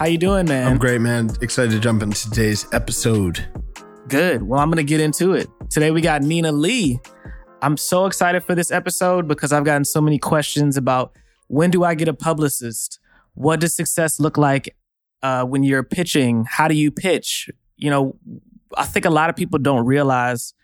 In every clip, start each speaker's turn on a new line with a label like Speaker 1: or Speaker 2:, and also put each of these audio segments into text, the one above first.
Speaker 1: How you doing, man?
Speaker 2: I'm great, man. Excited to jump into today's episode.
Speaker 1: Good. Well, I'm going to get into it. Today we got Nina Lee. I'm so excited for this episode because I've gotten so many questions about when do I get a publicist? What does success look like uh, when you're pitching? How do you pitch? You know, I think a lot of people don't realize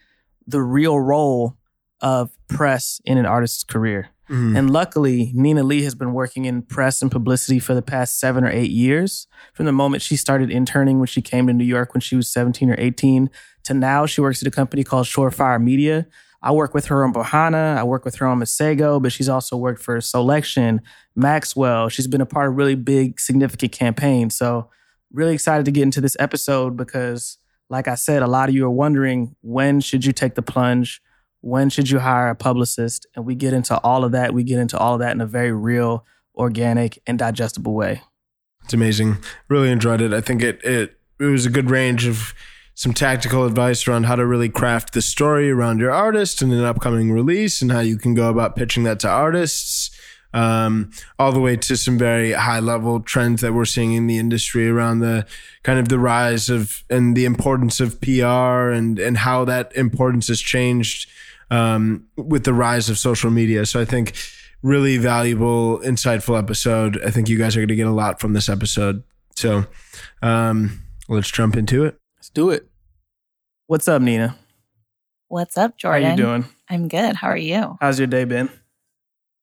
Speaker 1: the real role of press in an artist's career. Mm-hmm. And luckily, Nina Lee has been working in press and publicity for the past seven or eight years. From the moment she started interning when she came to New York when she was 17 or 18 to now, she works at a company called Shore Fire Media. I work with her on Berhana. I work with her on Masego, but she's also worked for Soulection, Maxwell. She's been a part of really big, significant campaigns. So, really excited to get into this episode because, like I said, a lot of you are wondering when should you take the plunge? When should you hire a publicist? And we get into all of that. We get into all of that in a very real, organic, and digestible way.
Speaker 2: It's amazing. Really enjoyed it. I think it it it was a good range of some tactical advice around how to really craft the story around your artist and an upcoming release and how you can go about pitching that to artists. Um, all the way to some very high level trends that we're seeing in the industry around the kind of the rise of and the importance of PR and and how that importance has changed um, with the rise of social media. So I think really valuable, insightful episode. I think you guys are going to get a lot from this episode. So um, let's jump into it.
Speaker 1: Let's do it. What's up, Nina?
Speaker 3: What's up, Jordan?
Speaker 1: How you doing?
Speaker 3: I'm good. How are you?
Speaker 1: How's your day been?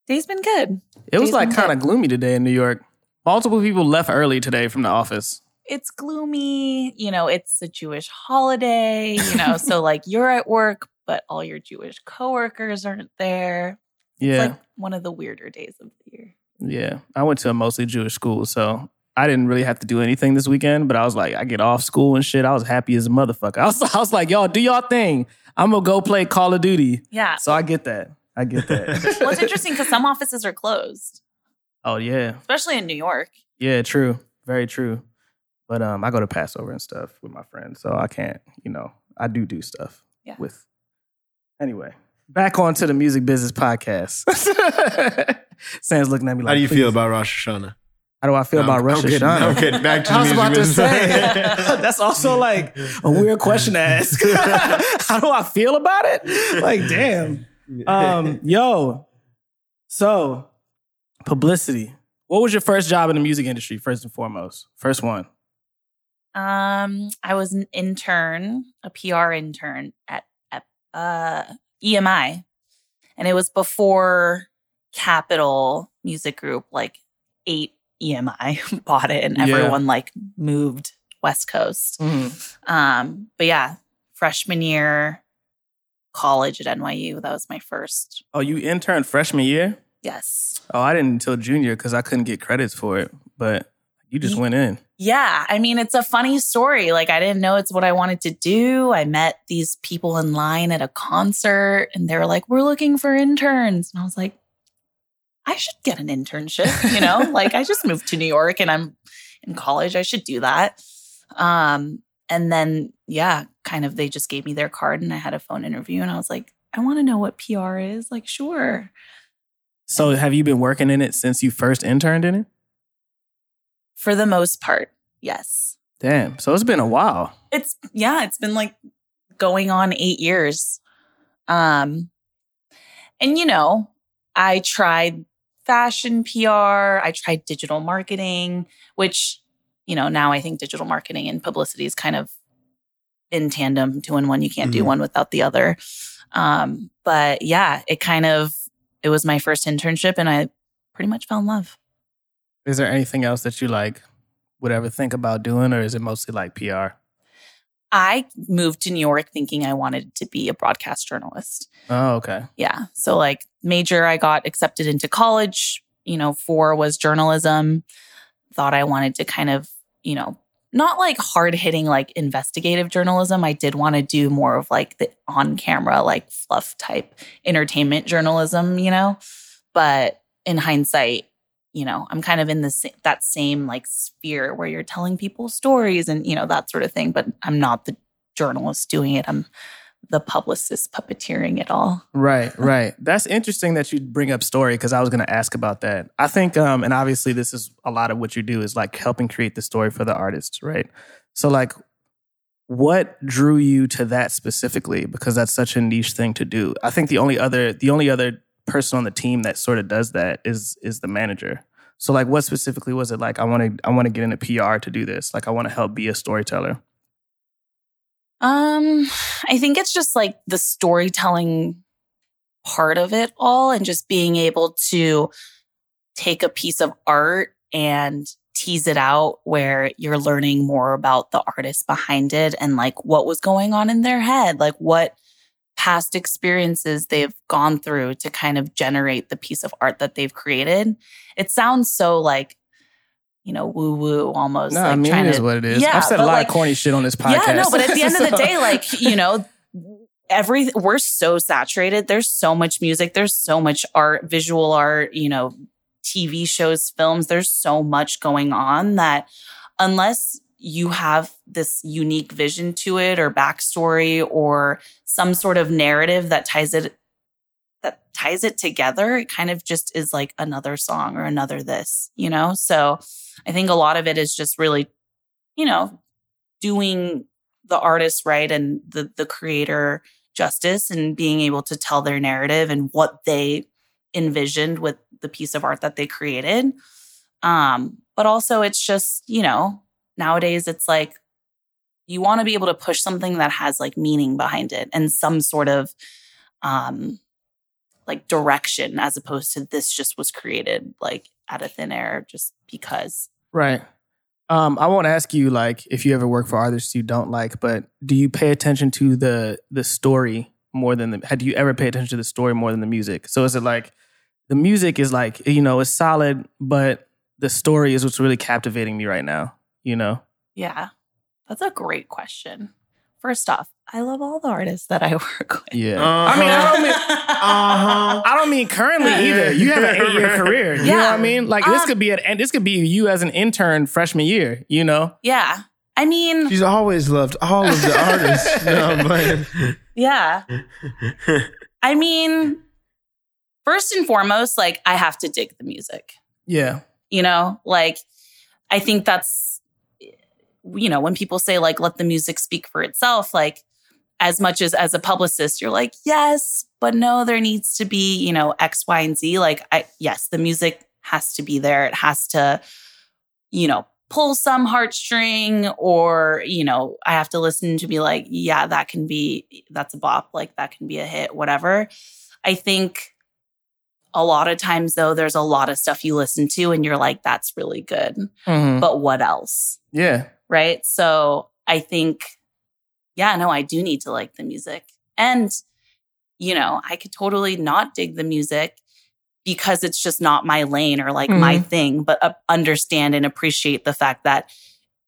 Speaker 3: Day's been good.
Speaker 1: It was like kind of gloomy today in New York. Multiple people left early today from the office.
Speaker 3: It's gloomy. You know, it's a Jewish holiday, you know, so like you're at work, but all your Jewish coworkers aren't there.
Speaker 1: Yeah.
Speaker 3: It's like one of the weirder days of the year.
Speaker 1: Yeah. I went to a mostly Jewish school, so I didn't really have to do anything this weekend, but I was like, I get off school and shit. I was happy as a motherfucker. I was, I was like, y'all do y'all thing. I'm gonna go play Call of Duty.
Speaker 3: Yeah.
Speaker 1: So I get that. I get that.
Speaker 3: well, it's interesting because some offices are closed.
Speaker 1: Oh yeah.
Speaker 3: Especially in New York.
Speaker 1: Yeah, true. Very true. But um, I go to Passover and stuff with my friends, so I can't. You know, I do do stuff
Speaker 3: yeah.
Speaker 1: with Anyway, back on to the music business podcast. Sam's looking at me like,
Speaker 2: How do you
Speaker 1: Please.
Speaker 2: feel about Rosh Hashanah?
Speaker 1: How do I feel
Speaker 2: No,
Speaker 1: about
Speaker 2: I'm
Speaker 1: Rosh
Speaker 2: kidding.
Speaker 1: Hashanah?
Speaker 2: I'm kidding. Back to the
Speaker 1: I was
Speaker 2: music
Speaker 1: about to
Speaker 2: business.
Speaker 1: say that's also like a weird question to ask. How do I feel about it? Like, damn. Um, yo, so publicity. What was your first job in the music industry? First and foremost, first one.
Speaker 3: Um, I was an intern, a PR intern at, at uh, EMI, and it was before Capitol Music Group like ate EMI bought it, and
Speaker 1: Yeah.
Speaker 3: everyone like moved West Coast. Um, but yeah, freshman year, college at NYU. That was my first.
Speaker 1: Oh, you interned freshman year?
Speaker 3: Yes.
Speaker 1: Oh, I didn't until junior because I couldn't get credits for it. But you just went in.
Speaker 3: Yeah, I mean, it's a funny story. Like, I didn't know it's what I wanted to do. I met these people in line at a concert, and they were like, We're looking for interns. And I was like, I should get an internship, you know? like, I just moved to New York and I'm in college. I should do that. Um, and then, yeah, kind of they just gave me their card and I had a phone interview, and I was like, I want to know what PR is. Like, sure.
Speaker 1: So have you been working in it since you first interned in it?
Speaker 3: For the most part, yes.
Speaker 1: Damn. So it's been a while.
Speaker 3: it's yeah it's been like going on eight years um and you know i tried fashion pr i tried digital marketing which you know now i think digital marketing and publicity is kind of in tandem two in one you can't do
Speaker 2: Mhm.
Speaker 3: one without the other um but yeah it kind of it was my first internship and i pretty much fell in love
Speaker 1: Is there anything else that you like would ever think about doing, or is it mostly like PR?
Speaker 3: I moved to New York thinking I wanted to be a broadcast journalist.
Speaker 1: Oh, okay.
Speaker 3: Yeah. So, like, major, I got accepted into college. You know, four was journalism. Thought I wanted to kind of, you know, not like hard hitting like investigative journalism. I did want to do more of like the on camera, like fluff type entertainment journalism, you know? But in hindsight, you know, I'm kind of in the that same like sphere where you're telling people stories and, you know, that sort of thing. But I'm not the journalist doing it. I'm the publicist puppeteering it all.
Speaker 1: Right, right. That's interesting that you bring up story because I was going to ask about that. I think, um, and obviously, this is a lot of what you do is like helping create the story for the artists, right? So, like, what drew you to that specifically? Because that's such a niche thing to do. I think the only other, the only other person on the team that sort of does that is is the manager. So, like, what specifically was it like? I want to, I want to get into PR to do this. Like, I want to help be a storyteller.
Speaker 3: Um, I think it's just like the storytelling part of it all and just being able to take a piece of art and tease it out where you're learning more about the artist behind it and like what was going on in their head, like what past experiences they've gone through to kind of generate the piece of art that they've created. It sounds so like you know, woo woo almost.
Speaker 1: No,
Speaker 3: like
Speaker 1: I mean it is
Speaker 3: to,
Speaker 1: what it is.
Speaker 3: Yeah,
Speaker 1: I've said a lot
Speaker 3: like,
Speaker 1: of corny shit on this podcast.
Speaker 3: Yeah, no, but at the end of the day, like, you know, every we're so saturated. There's so much music, there's so much art, visual art, you know, TV shows, films, there's so much going on that unless you have this unique vision to it or backstory or some sort of narrative that ties it that ties it together, it kind of just is like another song or another this, you know? So I think a lot of it is just really, you know, doing the artist right and the the creator justice and being able to tell their narrative and what they envisioned with the piece of art that they created. Um, but also it's just, you know, nowadays it's like you want to be able to push something that has like meaning behind it and some sort of um like direction as opposed to this just was created like out of thin air just because.
Speaker 1: Right. Um, I won't ask you like if you ever work for artists you don't like, but do you pay attention to the the story more than the? Had you ever pay attention to the story more than the music? So is it like the music is like you know it's solid, but the story is what's really captivating me right now. You know.
Speaker 3: Yeah. That's a great question. First off, I love all the artists that I work with.
Speaker 1: Yeah.
Speaker 2: Uh-huh.
Speaker 1: I mean, I don't mean.
Speaker 2: Uh-huh.
Speaker 1: I don't mean currently either. You have an eight year
Speaker 2: Right.
Speaker 1: career. You know what I mean? Like this
Speaker 3: Um,
Speaker 1: could be an, and this could be you as an intern freshman year. You know.
Speaker 3: yeah. I mean,
Speaker 2: She's always loved all of the artists. No, I'm
Speaker 3: yeah. I mean, first and foremost, like I have to dig the music.
Speaker 1: Yeah.
Speaker 3: You know, like I think that's you know, when people say like let the music speak for itself, like as much as as a publicist you're like, yes, but no there needs to be, you know, X, Y, and Z. Like I yes, the music has to be there. It has to you know, pull some heartstring or, you know, I have to listen to be like, yeah, that can be that's a bop, like that can be a hit, whatever. I think a lot of times though there's a lot of stuff you listen to and you're like that's really good
Speaker 1: Mhm.
Speaker 3: but what else
Speaker 1: Yeah.
Speaker 3: Right? So i think yeah no i do need to like the music. And you know i could totally not dig the music because it's just not my lane or like my thing but uh, understand and appreciate the fact that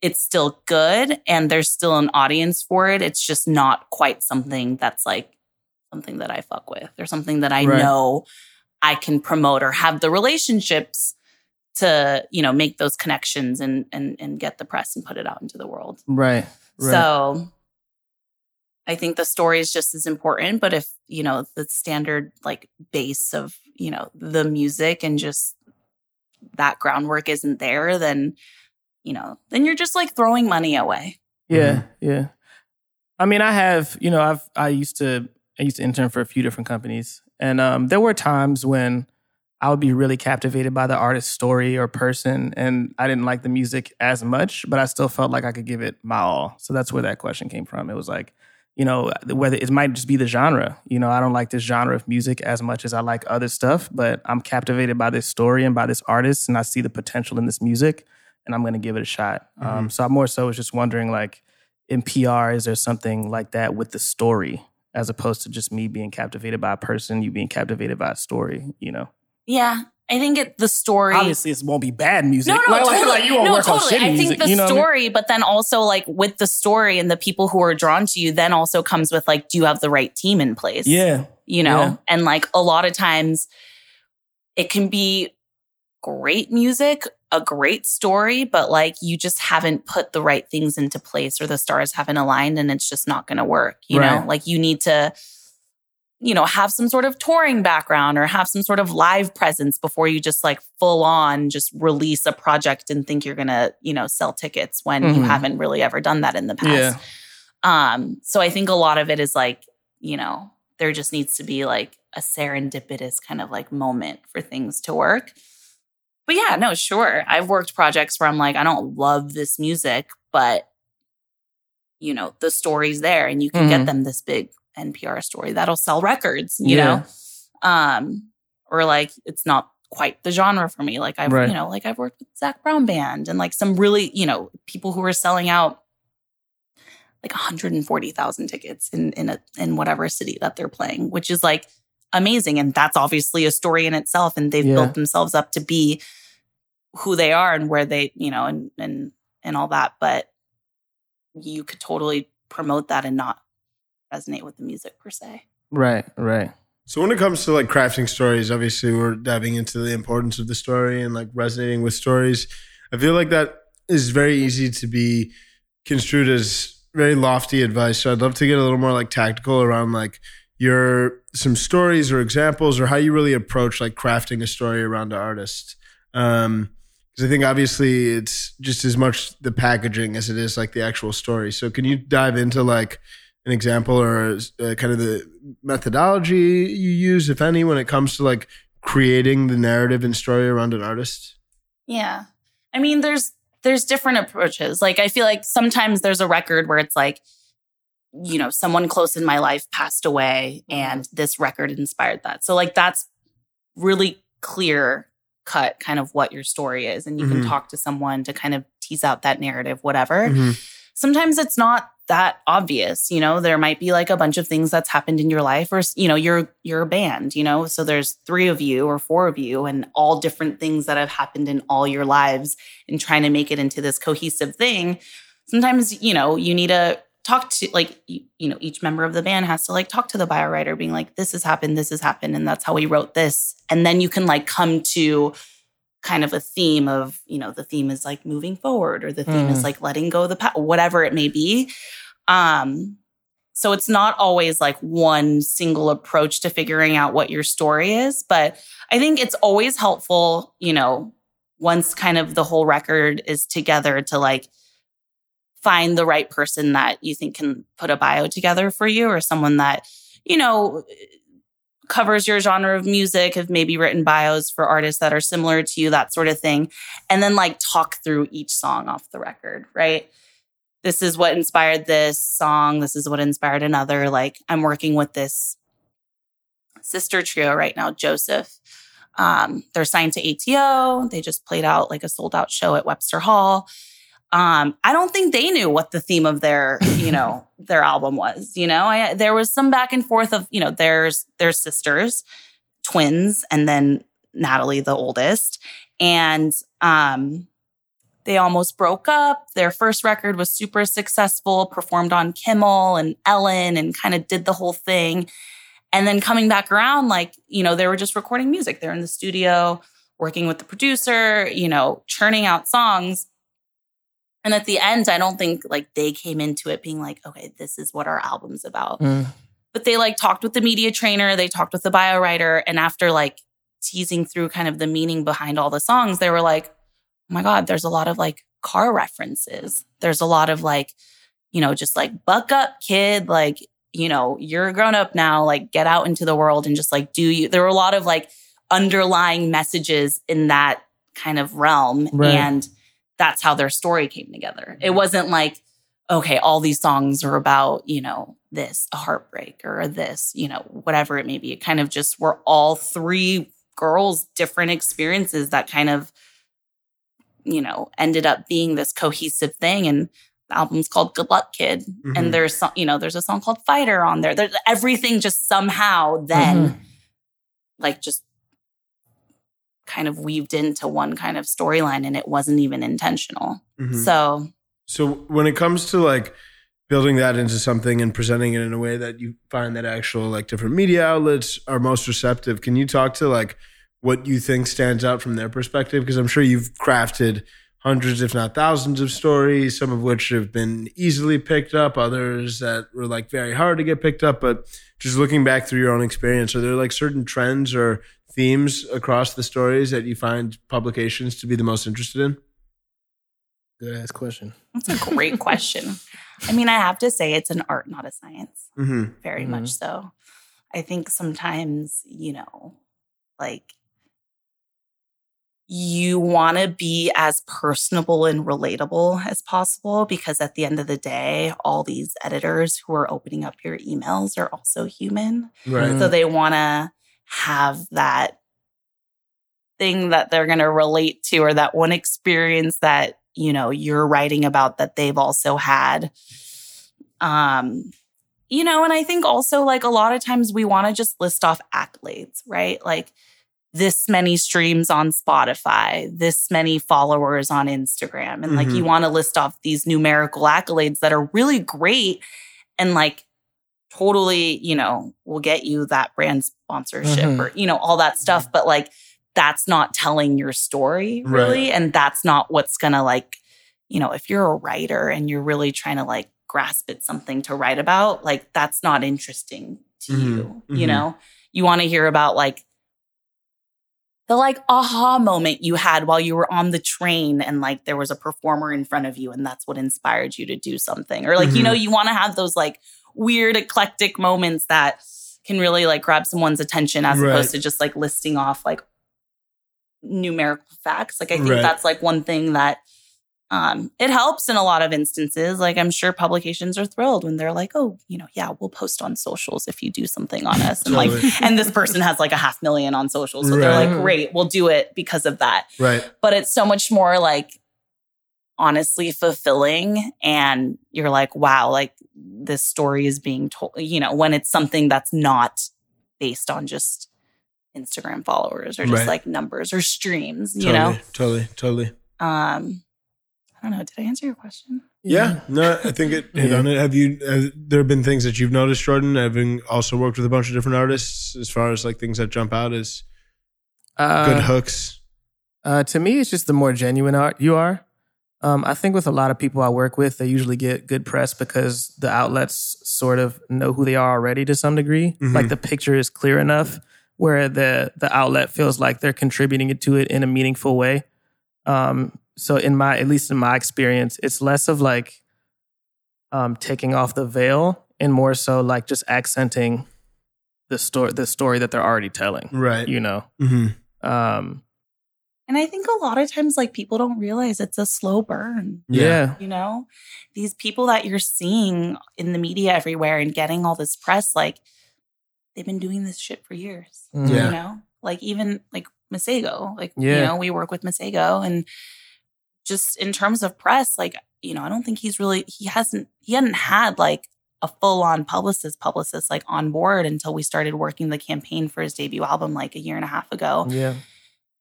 Speaker 3: it's still good and there's still an audience for it. It's just not quite something that's like something that i fuck with or something that i
Speaker 1: Right.
Speaker 3: know i can promote or have the relationships to you know make those connections and and and get the press and put it out into the world
Speaker 1: Right. Right.
Speaker 3: so i think the story is just as important but if you know the standard like base of you know the music and just that groundwork isn't there then you know then you're just like throwing money away
Speaker 1: Yeah, yeah. I mean, I have, you know, I've I used to I used to intern for a few different companies, and um, there were times when I would be really captivated by the artist's story or person, and I didn't like the music as much, but I still felt like I could give it my all. So that's where that question came from. It was like, you know, whether it might just be the genre. You know, I don't like this genre of music as much as I like other stuff, but I'm captivated by this story and by this artist, and I see the potential in this music, and I'm going to give it a shot. Um, so I more so was just wondering, like, in PR, is there something like that with the story, as opposed to just me being captivated by a person, you being captivated by a story? You know?
Speaker 3: Yeah I think it the story.
Speaker 1: Obviously, it won't be bad music.
Speaker 3: No, no,
Speaker 1: like,
Speaker 3: totally.
Speaker 1: like, like, you won't
Speaker 3: no,
Speaker 1: work
Speaker 3: totally.
Speaker 1: on shitty
Speaker 3: I think
Speaker 1: music.
Speaker 3: the
Speaker 1: you know what I mean?
Speaker 3: story, but then also like with the story and the people who are drawn to you, then also comes with like, do you have the right team in place?
Speaker 1: Yeah,
Speaker 3: you know,
Speaker 1: Yeah.
Speaker 3: and like a lot of times it can be great music, a great story, but like you just haven't put the right things into place or the stars haven't aligned and it's just not going to work. You know, like you need to, you know, have some sort of touring background or have some sort of live presence before you just like full on just release a project and think you're going to, you know, sell tickets when you
Speaker 1: Mhm.
Speaker 3: haven't really ever done that in the past.
Speaker 1: yeah,
Speaker 3: Um, so I think a lot of it is like, you know, there just needs to be like a serendipitous kind of like moment for things to work. But yeah, no, sure. I've worked projects where I'm like, I don't love this music, but you know, the story's there and you can
Speaker 1: Mhm.
Speaker 3: get them this big NPR story that'll sell records, you
Speaker 1: Yeah.
Speaker 3: know? Um, or like it's not quite the genre for me. Like I've,
Speaker 1: Right.
Speaker 3: you know, like I've worked with Zac Brown Band and like some really, you know, people who are selling out like 140,000 tickets in in a in whatever city that they're playing, which is like amazing and that's obviously a story in itself and they've
Speaker 1: Yeah.
Speaker 3: built themselves up to be who they are and where they, you know, and and and all that, but you could totally promote that and not resonate with the music per se.
Speaker 1: right, right.
Speaker 2: So when it comes to like crafting stories, obviously we're diving into the importance of the story and like resonating with stories. I feel like that is very easy to be construed as very lofty advice. So I'd love to get a little more like tactical around like your some stories or examples or how you really approach like crafting a story around an artist. Um because I think obviously it's just as much the packaging as it is like the actual story. So can you dive into like an example or uh, kind of the methodology you use, if any, when it comes to like creating the narrative and story around an artist?
Speaker 3: Yeah. I mean, there's there's different approaches. Like I feel like sometimes there's a record where it's like, you know, someone close in my life passed away and this record inspired that. So like that's really clear cut kind of what your story is. And you can
Speaker 2: Mhm.
Speaker 3: talk to someone to kind of tease out that narrative, whatever.
Speaker 2: Mhm.
Speaker 3: sometimes it's not that obvious you know? There might be like a bunch of things that's happened in your life or you know you're you're a band you know? So there's three of you or four of you and all different things that have happened in all your lives and trying to make it into this cohesive thing. Sometimes you know you need to talk to like you, you know each member of the band has to like talk to the bio writer being like this has happened this has happened and that's how we wrote this. And then you can like come to kind of a theme of you know the theme is like moving forward or the theme is
Speaker 1: Mm.
Speaker 3: like letting go of the past whatever it may be um so it's not always like one single approach to figuring out what your story is but i think it's always helpful you know once kind of the whole record is together to like find the right person that you think can put a bio together for you or someone that you know covers your genre of music have maybe written bios for artists that are similar to you that sort of thing and then like talk through each song off the record right? This is what inspired this song. This is what inspired another. Like i'm working with this sister trio right now joseph. Um, they're signed to ato they just played out like a sold out show at webster hall um, I don't think they knew what the theme of their, you know, their album was. You know, I, there was some back and forth of, you know, there's their sisters, twins, and then Natalie, the oldest, and um, they almost broke up. Their first record was super successful, performed on Kimmel and Ellen, and kind of did the whole thing. And then coming back around, like you know, they were just recording music. They're in the studio, working with the producer, you know, churning out songs. And at the end, I don't think like they came into it being like, okay, this is what our album's about.
Speaker 1: Mm.
Speaker 3: But they like talked with the media trainer, they talked with the bio writer, and after like teasing through kind of the meaning behind all the songs, they were like, oh my God, there's a lot of like car references. There's a lot of like, you know, just like buck up, kid, like, you know, you're a grown up now, like get out into the world and just like do you. There were a lot of like underlying messages in that kind of realm.
Speaker 1: Right.
Speaker 3: And that's how their story came together. It wasn't like, okay, all these songs are about, you know, this, a heartbreak or this, you know, whatever it may be. It kind of just were all three girls' different experiences that kind of, you know, ended up being this cohesive thing. And the album's called Good Luck Kid.
Speaker 2: Mhm.
Speaker 3: And there's some, you know, there's a song called Fighter on there. There's everything just somehow then
Speaker 1: Mhm.
Speaker 3: like just kind of weaved into one kind of storyline and it wasn't even intentional.
Speaker 2: Mhm.
Speaker 3: So
Speaker 2: So when it comes to like building that into something and presenting it in a way that you find that actual like different media outlets are most receptive, can you talk to like what you think stands out from their perspective? Because I'm sure you've crafted hundreds, if not thousands, of stories, some of which have been easily picked up, others that were like very hard to get picked up. But just looking back through your own experience, are there like certain trends or themes across the stories that you find publications to be the most interested in?
Speaker 1: Good ass question.
Speaker 3: that's a great question. I mean, I have to say it's an art, not a science.
Speaker 2: Mm-hmm.
Speaker 3: very
Speaker 1: Mhm.
Speaker 3: much so. I think sometimes, you know, like you want to be as personable and relatable as possible because at the end of the day, all these editors who are opening up your emails are also human.
Speaker 2: Right.
Speaker 3: So they want to have that thing that they're going to relate to or that one experience that, you know, you're writing about that they've also had. Um, you know, and I think also like a lot of times we want to just list off accolades, right? Like this many streams on Spotify, this many followers on Instagram. And like
Speaker 2: Mhm.
Speaker 3: you want to list off these numerical accolades that are really great and like totally, you know, will get you that brand sponsorship
Speaker 1: Mhm.
Speaker 3: or, you know, all that stuff. But like that's not telling your story really. And that's not what's gonna like, you know, if you're a writer and you're really trying to like grasp at something to write about, like that's not interesting to
Speaker 2: Mhm.
Speaker 3: you. You
Speaker 2: Mhm.
Speaker 3: know, you want to hear about like the like aha moment you had while you were on the train and like there was a performer in front of you and that's what inspired you to do something. Or like, you
Speaker 2: Mhm.
Speaker 3: know, you want to have those like weird eclectic moments that can really like grab someone's attention as
Speaker 2: Right.
Speaker 3: opposed to just like listing off like numerical facts. Like I think
Speaker 2: Right.
Speaker 3: that's like one thing that um it helps in a lot of instances. Like I'm sure publications are thrilled when they're like, "Oh, you know, yeah, we'll post on socials if you do something on us." And like and this person has like a half million on socials, So they're like, "Great, we'll do it because of that."
Speaker 2: Right.
Speaker 3: But it's so much more like honestly fulfilling and you're like, "Wow, like this story is being told, you know, when it's something that's not based on just Instagram followers or just
Speaker 2: Right.
Speaker 3: like numbers or streams,
Speaker 2: Totally.
Speaker 3: you know?
Speaker 2: Totally. Totally.
Speaker 3: Um, I don't know. Did I answer your question?
Speaker 2: Yeah, no, I think it hit
Speaker 1: Yeah.
Speaker 2: on it. Have you? Have there have been things that you've noticed, Jordan, having also worked with a bunch of different artists, as far as like things that jump out as
Speaker 1: Uh,
Speaker 2: good hooks?
Speaker 1: Uh, to me, it's just the more genuine art you are. Um, I think with a lot of people I work with, they usually get good press because the outlets sort of know who they are already to some degree.
Speaker 2: Mhm.
Speaker 1: Like the picture is clear enough where the the outlet feels like they're contributing to it in a meaningful way. Um, so in my at least in my experience, it's less of like um, taking off the veil and more so like just accenting the story the story that they're already telling.
Speaker 2: Right.
Speaker 1: You know.
Speaker 2: hmm
Speaker 1: Um,
Speaker 3: And I think a lot of times, like people don't realize it's a slow burn.
Speaker 1: yeah.
Speaker 3: You know, these people that you're seeing in the media everywhere and getting all this press, like they've been doing this shit for years.
Speaker 1: Mhm.
Speaker 2: Yeah.
Speaker 3: You know, like even like Masego, like, you know, we work with Masego and just in terms of press, like, you know, I don't think he's really, he hasn't, he hadn't had like a full on publicist, publicist like on board until we started working the campaign for his debut album like a year and a half ago.
Speaker 1: Yeah.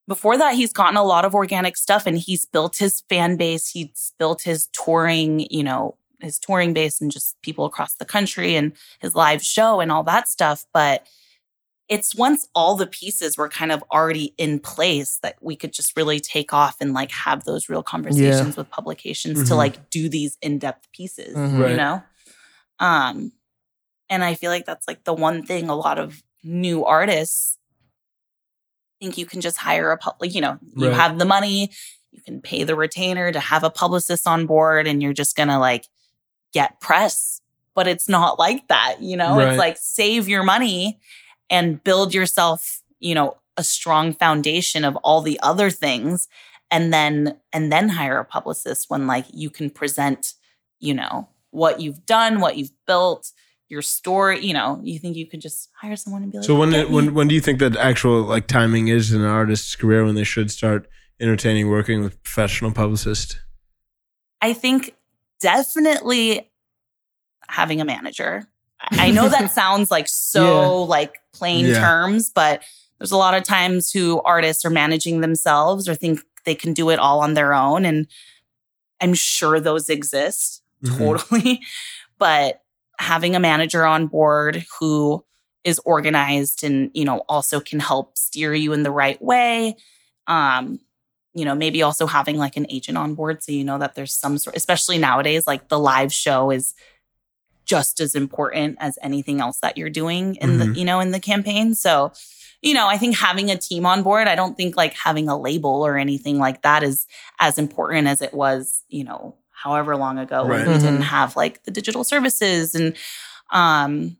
Speaker 3: before that he's gotten a lot of organic stuff and he's built his fan base. He's built his touring you know his touring base and just people across the country and his live show and all that stuff. But it's once all the pieces were kind of already in place that we could just really take off and like have those real conversations with publications to
Speaker 2: Mhm.
Speaker 3: like do these in-depth pieces
Speaker 1: Mhm.
Speaker 2: Right.
Speaker 3: you know um and i feel like that's like the one thing a lot of new artists think you can just hire a public you know you
Speaker 2: Right.
Speaker 3: have the money you can pay the retainer to have a publicist on board and you're just gonna like get press but it's not like that you know
Speaker 2: Right.
Speaker 3: it's like save your money and build yourself you know a strong foundation of all the other things and then and then hire a publicist when like you can present you know what you've done what you've built your story you know you think you could just hire someone and be like
Speaker 2: So when it, when when do you think that actual like timing is in an artist's career when they should start entertaining working with professional publicist?
Speaker 3: I think definitely having a manager. I know that sounds like so like plain
Speaker 2: Yeah.
Speaker 3: terms, but there's a lot of times who artists are managing themselves or think they can do it all on their own. And I'm sure those exist
Speaker 2: Mhm.
Speaker 3: totally. but having a manager on board who is organized and, you know, also can help steer you in the right way. Um, you know, maybe also having like an agent on board so you know that there's some sort, especially nowadays, like the live show is just as important as anything else that you're doing in the,
Speaker 2: Mhm.
Speaker 3: you know, in the campaign. So, you know, I think having a team on board, I don't think like having a label or anything like that is as important as it was, you know, however long ago
Speaker 2: Right.
Speaker 3: when we didn't
Speaker 1: Mhm.
Speaker 3: have like the digital services and um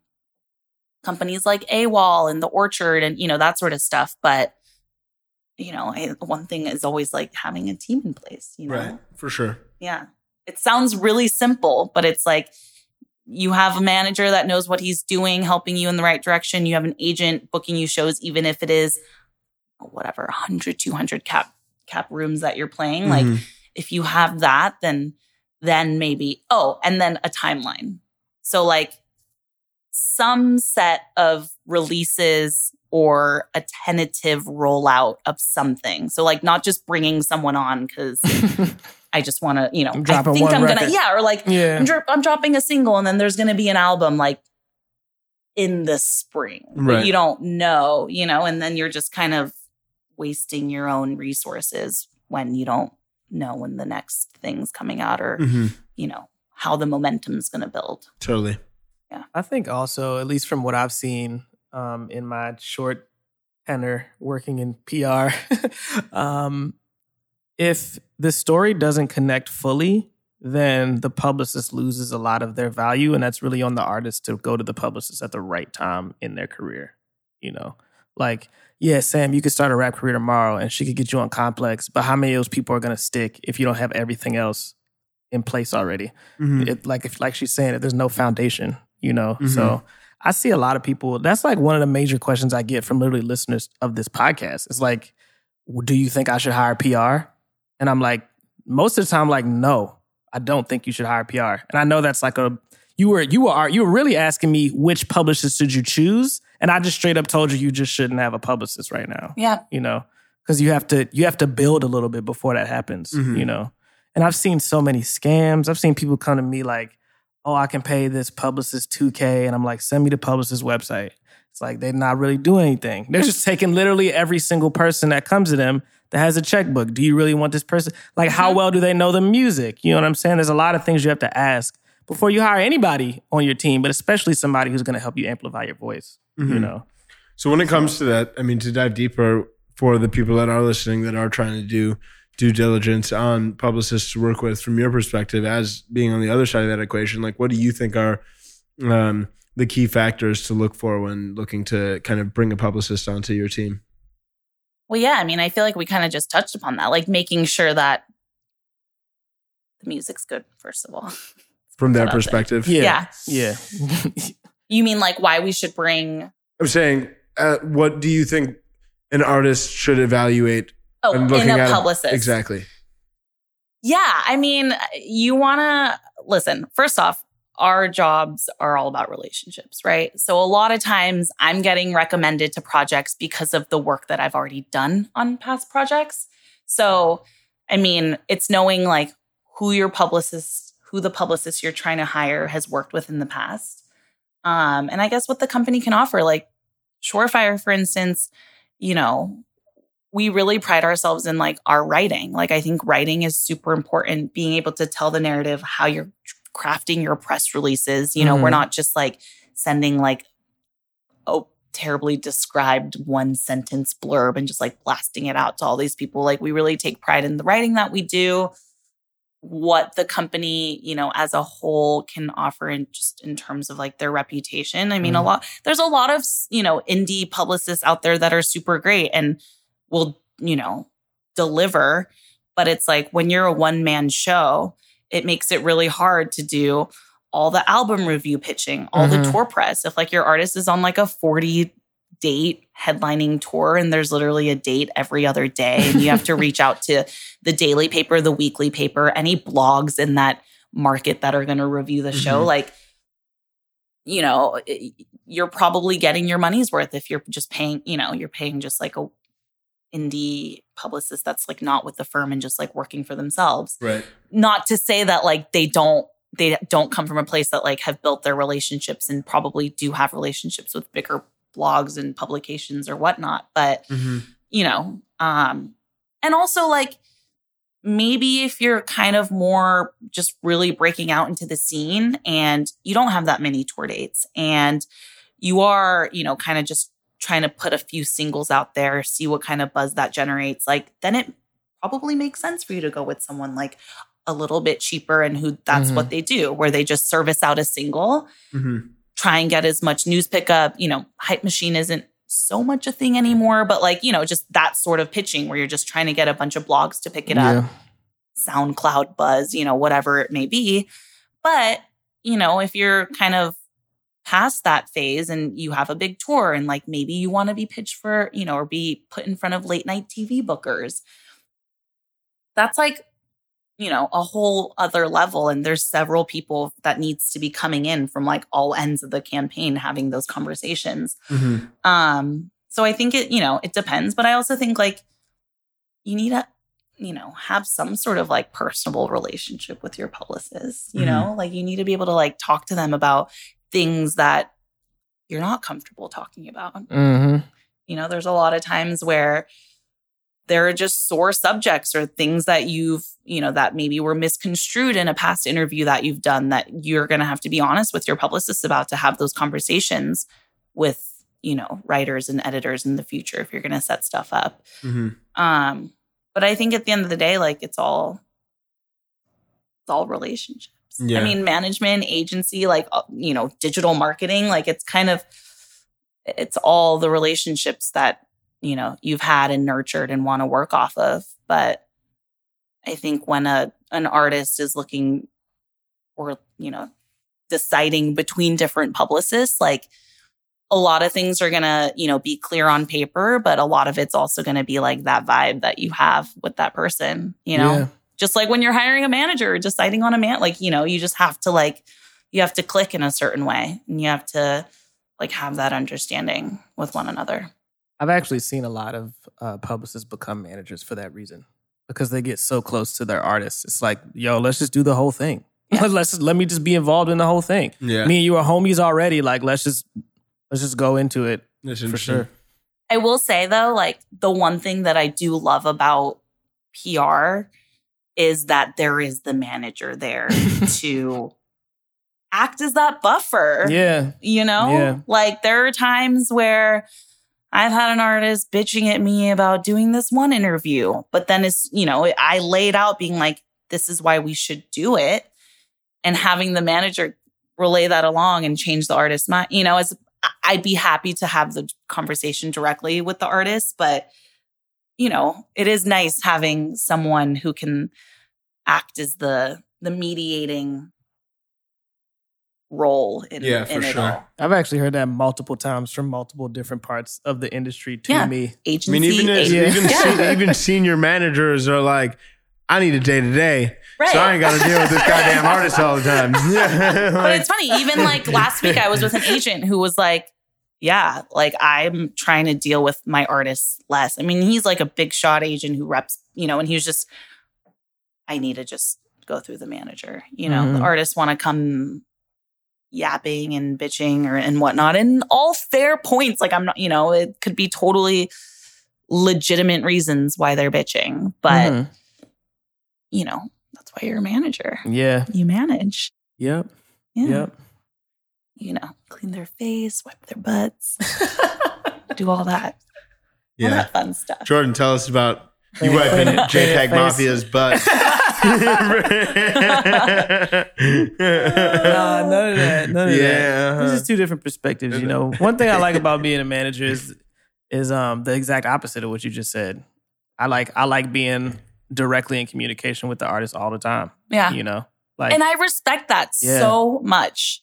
Speaker 3: companies like AWAL and the Orchard and you know that sort of stuff. But you know, I, one thing is always like having a team in place. You know,
Speaker 2: Right. For sure.
Speaker 3: yeah. It sounds really simple, but it's like you have a manager that knows what he's doing, helping you in the right direction. You have an agent booking you shows, even if it is whatever 100, 200 cap cap rooms that you're playing. Like
Speaker 2: Mhm.
Speaker 3: if you have that, then then maybe oh, and then a timeline. So like some set of releases or a tentative rollout of something. So like not just bringing someone on because I just want to, you know,
Speaker 1: I'm
Speaker 3: I think
Speaker 1: one
Speaker 3: I'm gonna,
Speaker 1: record.
Speaker 3: yeah, or like
Speaker 1: yeah.
Speaker 3: I'm, dro- I'm dropping a single and then there's gonna be an album like in the spring. But
Speaker 2: Right.
Speaker 3: you don't know, you know, and then you're just kind of wasting your own resources when you don't know when the next thing's coming out or,
Speaker 2: Mhm.
Speaker 3: you know, how the momentum's gonna build.
Speaker 2: Totally. Yeah.
Speaker 1: I think also, at least from what I've seen um, in my short tenure working in PR, um, if the story doesn't connect fully, then the publicist loses a lot of their value, and that's really on the artist to go to the publicist at the right time in their career. You know, like yeah, Sam, you could start a rap career tomorrow, and she could get you on Complex, but how many of those people are going to stick if you don't have everything else in place already?
Speaker 2: Mhm.
Speaker 1: it like if like she's saying if there's no foundation you know
Speaker 2: Mhm.
Speaker 1: so i see a lot of people that's like one of the major questions i get from literally listeners of this podcast. It's like do you think i should hire pr and i'm like most of the time like no i don't think you should hire pr and i know that's like a you were you were you were really asking me which publicist should you choose and i just straight up told you you just shouldn't have a publicist right now.
Speaker 3: Yeah.
Speaker 1: you know? Because you have to you have to build a little bit before that happens
Speaker 2: Mhm.
Speaker 1: you know? And i've seen so many scams. I've seen people come to me like oh i can pay this publicist 2k and i'm like send me the publicist website. It's like they're not really doing anything. They're just taking literally every single person that comes to them that has a checkbook. Do you really want this person? Like how
Speaker 3: Mhm.
Speaker 1: well do they know the music? You know what i'm saying? There's a lot of things you have to ask before you hire anybody on your team but especially somebody who's going to help you amplify your voice you
Speaker 2: Mhm.
Speaker 1: know?
Speaker 2: So when it comes to that, I mean, to dive deeper for the people that are listening that are trying to do due diligence on publicists to work with, from your perspective, as being on the other side of that equation, like what do you think are um, the key factors to look for when looking to kind of bring a publicist onto your team?
Speaker 3: Well, yeah, I mean, I feel like we kind of just touched upon that, like making sure that the music's good, first of all.
Speaker 2: From their
Speaker 3: Put out there.
Speaker 2: perspective,
Speaker 1: yeah
Speaker 3: Yeah.
Speaker 1: yeah
Speaker 3: You mean like why we should bring
Speaker 2: I'm saying, uh, what do you think an artist should evaluate
Speaker 3: oh in
Speaker 2: looking
Speaker 3: a
Speaker 2: at
Speaker 3: publicist?
Speaker 2: exactly?
Speaker 3: Yeah, I mean, you want to listen. First off, our jobs are all about relationships, right? So a lot of times I'm getting recommended to projects because of the work that I've already done on past projects. So, I mean, it's knowing like who your publicist, who the publicist you're trying to hire has worked with in the past. Um, and I guess what the company can offer, like Shore Fire, for instance, you know, we really pride ourselves in like our writing. Like I think writing is super important, being able to tell the narrative, how you're crafting your press releases. You know, we're
Speaker 1: Mhm.
Speaker 3: not just like sending like oh terribly described one sentence blurb and just like blasting it out to all these people. Like we really take pride in the writing that we do, what the company, you know, as a whole can offer in just in terms of like their reputation. I mean, a
Speaker 1: Mhm.
Speaker 3: lot there's a lot of, you know, indie publicists out there that are super great and will, you know, deliver. But it's like when you're a one man show, it makes it really hard to do all the album review pitching, all the
Speaker 1: Mhm.
Speaker 3: tour press. If like your artist is on like a 40 date headlining tour and there's literally a date every other day and you have to reach out to the daily paper, the weekly paper, any blogs in that market that are going to review the show,
Speaker 2: Mhm.
Speaker 3: like you know, you're probably getting your money's worth if you're just paying, you know, you're paying just like a indie publicist that's like not with the firm and just like working for themselves.
Speaker 2: Right.
Speaker 3: Not to say that like they don't they don't come from a place that like have built their relationships and probably do have relationships with bigger blogs and publications or whatnot, but
Speaker 2: Mm-hmm.
Speaker 3: you know, um, and also like maybe if you're kind of more just really breaking out into the scene and you don't have that many tour dates and you are, you know, kind of just trying to put a few singles out there, see what kind of buzz that generates, like then it probably makes sense for you to go with someone like a little bit cheaper and who that's
Speaker 1: Mhm.
Speaker 3: what they do, where they just service out a single
Speaker 2: Mm-hmm.
Speaker 3: try and get as much news pickup. You know, hype machine isn't so much a thing anymore, but like, you know, just that sort of pitching where you're just trying to get a bunch of blogs to pick it up, SoundCloud buzz, you know, whatever it may be. But, you know, if you're kind of past that phase and you have a big tour and like maybe you want to be pitched for, you know, or be put in front of late night TV bookers, that's like, you know, a whole other level. And there's several people that needs to be coming in from like all ends of the campaign having those conversations.
Speaker 2: Mm-hmm.
Speaker 3: Um, so I think it, you know, it depends, but I also think like you need to, you know, have some sort of like personable relationship with your publicist, you
Speaker 2: Mhm.
Speaker 3: know, like you need to be able to like talk to them about things that you're not comfortable talking about.
Speaker 1: Mm-hmm.
Speaker 3: You know, there's a lot of times where there are just sore subjects or things that you've, you know, that maybe were misconstrued in a past interview that you've done that you're going to have to be honest with your publicist about to have those conversations with, you know, writers and editors in the future if you're going to set stuff up.
Speaker 2: Mm-hmm.
Speaker 3: Um, but I think at the end of the day, like it's all, it's all relationships.
Speaker 2: Yeah.
Speaker 3: I mean, management, agency, like, uh, you know, digital marketing, like it's kind of, it's all the relationships that, you know, you've had and nurtured and want to work off of. But I think when a, an artist is looking or, you know, deciding between different publicists, like a lot of things are going to, you know, be clear on paper, but a lot of it's also going to be like that vibe that you have with that person, you know?
Speaker 1: Yeah.
Speaker 3: Just like when you're hiring a manager or deciding on a man, like, you know, you just have to like, you have to click in a certain way and you have to like have that understanding with one another.
Speaker 1: I've actually seen a lot of uh, publicists become managers for that reason because they get so close to their artists. It's like, yo, let's just do the whole thing.
Speaker 3: Yeah.
Speaker 1: let's just, let me just be involved in the whole thing.
Speaker 2: Yeah.
Speaker 1: Me and you are homies already. Like, let's just let's just go into it for sure.
Speaker 3: I will say though, like the one thing that I do love about PR is that there is the manager there to act as that buffer.
Speaker 1: Yeah,
Speaker 3: You know,
Speaker 1: Yeah.
Speaker 3: like there are times where I've had an artist bitching at me about doing this one interview, but then it's, you know, I laid out being like, this is why we should do it. And having the manager relay that along and change the artist's mind, you know, as I'd be happy to have the conversation directly with the artist, but you know, it is nice having someone who can act as the the mediating role in,
Speaker 2: Yeah,
Speaker 3: in
Speaker 2: for
Speaker 3: it
Speaker 2: sure.
Speaker 3: all.
Speaker 1: I've actually heard that multiple times from multiple different parts of the industry to
Speaker 3: Yeah.
Speaker 1: me.
Speaker 3: Agency,
Speaker 2: I mean, even as, even
Speaker 3: Yeah.
Speaker 2: se- even senior managers are like, I need a day to day,
Speaker 3: right.
Speaker 2: so I ain't got to deal with this goddamn artist all the time. Yeah,
Speaker 3: but it's funny. Even like last week, I was with an agent who was like, "Yeah, like I'm trying to deal with my artists less." I mean, he's like a big shot agent who reps, you know, and he was just, I need to just go through the manager. You know, the
Speaker 1: Mhm.
Speaker 3: artists want to come yapping and bitching or and whatnot, and all fair points. Like I'm not, you know, it could be totally legitimate reasons why they're bitching, but
Speaker 1: Mhm.
Speaker 3: you know, that's why you're a manager.
Speaker 1: yeah,
Speaker 3: You manage.
Speaker 1: yep,
Speaker 3: Yeah.
Speaker 1: yep.
Speaker 3: You know, clean their face, wipe their butts, do all that, all
Speaker 2: yeah.
Speaker 3: that fun stuff.
Speaker 2: Jordan, tell us about you
Speaker 1: Clean-
Speaker 2: wiping
Speaker 1: clean- clean your
Speaker 2: JPEGMAFIA's butt.
Speaker 1: Nah, none of that. None of that.
Speaker 2: Yeah.
Speaker 1: This is two different perspectives. You know, one thing I like about being a manager is is um the exact opposite of what you just said. I like I like being directly in communication with the artist all the time.
Speaker 3: Yeah.
Speaker 1: You know, like
Speaker 3: And I respect that
Speaker 1: Yeah.
Speaker 3: so much.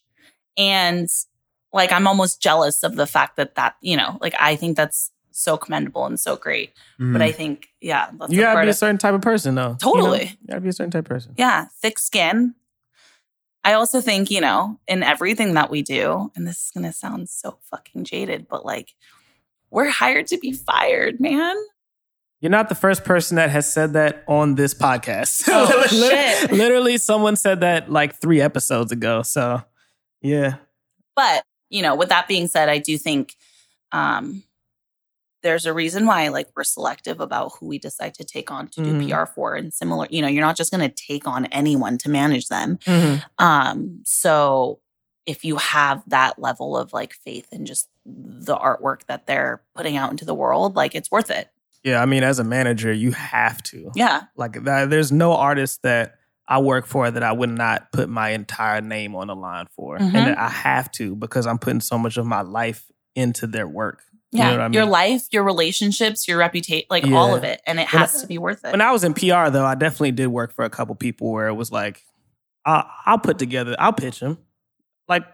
Speaker 3: And like, I'm almost jealous of the fact that that, you know, like, I think that's so commendable and so great.
Speaker 2: Mm.
Speaker 3: But I think, yeah, that's
Speaker 1: you gotta be a certain type of person though. You know?
Speaker 3: Totally.
Speaker 1: You gotta be a certain type of person.
Speaker 3: yeah, thick skin. I also think, you know, in everything that we do, and this is going to sound so fucking jaded, but like, we're hired to be fired, man.
Speaker 1: You're not the first person that has said that on this podcast.
Speaker 3: Oh,
Speaker 1: Literally-
Speaker 3: shit.
Speaker 1: Literally, someone said that like three episodes ago. So, yeah.
Speaker 3: But, you know, with that being said, I do think um, there's a reason why like we're selective about who we decide to take on to do
Speaker 1: Mhm.
Speaker 3: PR for and similar, you know, you're not just going to take on anyone to manage them.
Speaker 1: Mhm.
Speaker 3: Um, so if you have that level of like faith in just the artwork that they're putting out into the world, like it's worth it.
Speaker 1: Yeah. I mean, as a manager, you have to.
Speaker 3: Yeah.
Speaker 1: Like, that, there's no artist that I work for that I would not put my entire name on the line for.
Speaker 3: Mhm.
Speaker 1: And I have to because I'm putting so much of my life into their work. You
Speaker 3: Yeah.
Speaker 1: know what I
Speaker 3: Your life, your relationships, your reputation, like all of it. And it has
Speaker 1: I-
Speaker 3: to be worth it.
Speaker 1: When I was in PR, though, I definitely did work for a couple people where it was like, I'll, I'll put together, I'll pitch them. Like,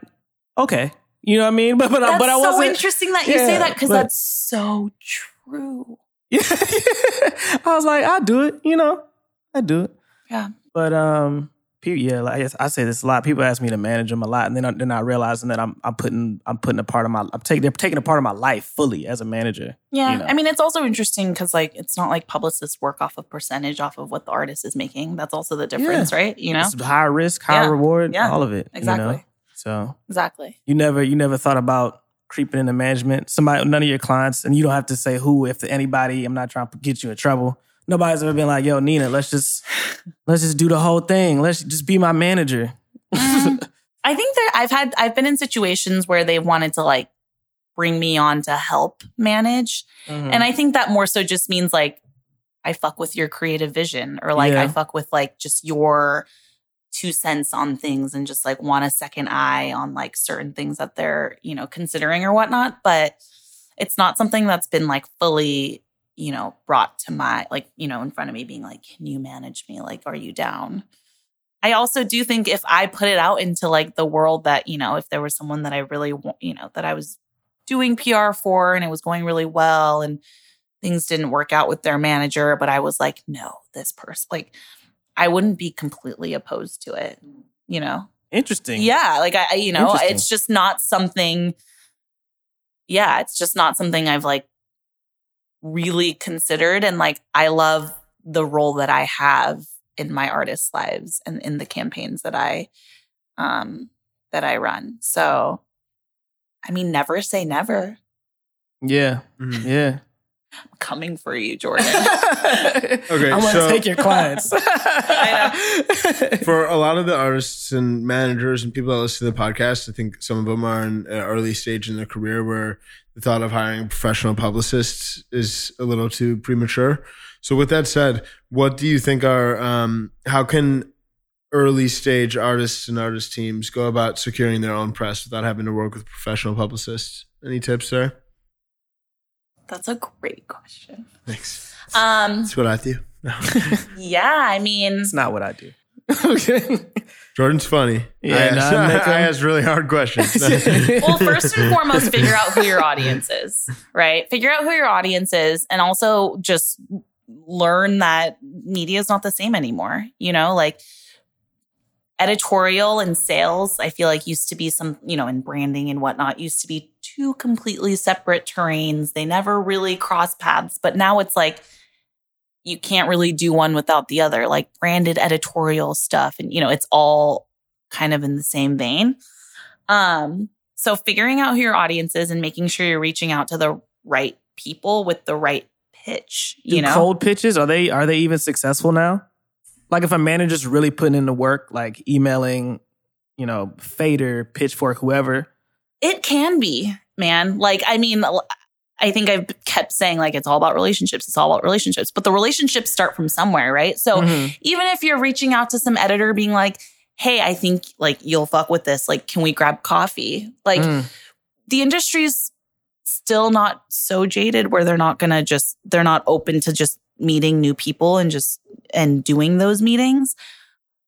Speaker 1: okay. You know what I mean? But but, I-
Speaker 3: that's
Speaker 1: but I
Speaker 3: so
Speaker 1: wasn't.
Speaker 3: interesting that you say that because that's so true.
Speaker 1: Yeah. I was like, I do it, you know, I do it.
Speaker 3: Yeah.
Speaker 1: But um, people, yeah, like I say this a lot. People ask me to manage them a lot, and then they're not realizing that I'm I'm putting I'm putting a part of my I'm taking they're taking a part of my life fully as a manager.
Speaker 3: Yeah.
Speaker 1: You know.
Speaker 3: I mean, it's also interesting because, like, it's not like publicists work off of percentage off of what the artist is making. That's also the difference, right? You know?
Speaker 1: It's high risk, high
Speaker 3: Yeah.
Speaker 1: reward,
Speaker 3: Yeah.
Speaker 1: all of it.
Speaker 3: Exactly.
Speaker 1: You know? So
Speaker 3: Exactly.
Speaker 1: you never you never thought about creeping into management. Somebody, none of your clients, and you don't have to say who. If anybody, I'm not trying to get you in trouble. Nobody's ever been like, "Yo, Nina, let's just let's just do the whole thing. Let's just be my manager."
Speaker 3: Mm, I think that I've had, I've been in situations where they wanted to like bring me on to help manage.
Speaker 1: Mm-hmm.
Speaker 3: And I think that more so just means like I fuck with your creative vision or like
Speaker 1: Yeah.
Speaker 3: I fuck with like just your two cents on things and just like want a second eye on like certain things that they're, you know, considering or whatnot. But it's not something that's been like fully, you know, brought to my like, you know, in front of me being like, can you manage me? Like, are you down? I also do think if I put it out into like the world that, you know, if there was someone that I really, you know, that I was doing PR for and it was going really well and things didn't work out with their manager, but I was like, no, this person, like, I wouldn't be completely opposed to it, you know?
Speaker 1: Interesting.
Speaker 3: Yeah. Like, I- you know, it's just not something, yeah, it's just not something I've like really considered. And like, I love the role that I have in my artists' lives and in the campaigns that I, um, that I run. So, I mean, never say never.
Speaker 1: Yeah.
Speaker 2: Mhm.
Speaker 1: Yeah.
Speaker 3: I'm coming for you, Jordan.
Speaker 2: Okay,
Speaker 1: I'm gonna
Speaker 2: so-
Speaker 1: take your clients.
Speaker 2: For a lot of the artists and managers and people that listen to the podcast, I think some of them are in an early stage in their career where the thought of hiring a professional publicist is a little too premature. So, with that said, what do you think are um, how can early stage artists and artist teams go about securing their own press without having to work with professional publicists? Any tips there?
Speaker 3: That's a great question.
Speaker 2: Thanks.
Speaker 3: Um,
Speaker 2: That's what I do.
Speaker 3: yeah, I mean,
Speaker 1: It's not what I do. okay.
Speaker 2: Jordan's funny.
Speaker 1: Yeah,
Speaker 2: I,
Speaker 1: no, I
Speaker 2: I
Speaker 1: him-
Speaker 2: ask really hard questions.
Speaker 3: well, first and foremost, figure out who your audience is, right? Figure out who your audience is and also just learn that media is not the same anymore. You know, like editorial and sales, I feel like used to be some, you know, and branding and whatnot used to be two completely separate terrains. They never really cross paths, but now it's like, you can't really do one without the other, like branded editorial stuff. And, you know, it's all kind of in the same vein. Um, so figuring out who your audience is and making sure you're reaching out to the right people with the right pitch,
Speaker 1: Do
Speaker 3: you know?
Speaker 1: cold pitches are they are they even successful now? Like if a manager's really putting in the work, like emailing, you know, Fader, Pitchfork, whoever.
Speaker 3: It can be, man. Like, I mean, I think I've kept saying like it's all about relationships. It's all about relationships, but the relationships start from somewhere, right? So
Speaker 1: Mhm.
Speaker 3: even if you're reaching out to some editor being like, hey, I think like you'll fuck with this. Like, can we grab coffee? Like,
Speaker 1: Mm.
Speaker 3: the industry's still not so jaded where they're not gonna just they're not open to just meeting new people and just and doing those meetings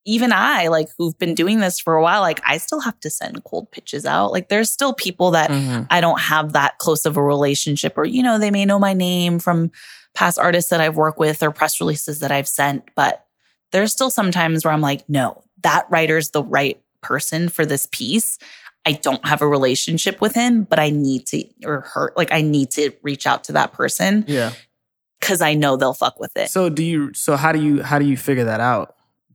Speaker 3: even i like who've been doing this for a while like i still have to send cold pitches out like there's still people that
Speaker 1: Mhm.
Speaker 3: I don't have that close of a relationship, or, you know, they may know my name from past artists that I've worked with or press releases that I've sent. But there's still some times where I'm like, no, that writer's the right person for this piece. I don't have a relationship with him, but I need to, or her, like I need to reach out to that person
Speaker 1: Yeah.
Speaker 3: because I know they'll fuck with it.
Speaker 1: So do you? So how do you? How do you figure that out?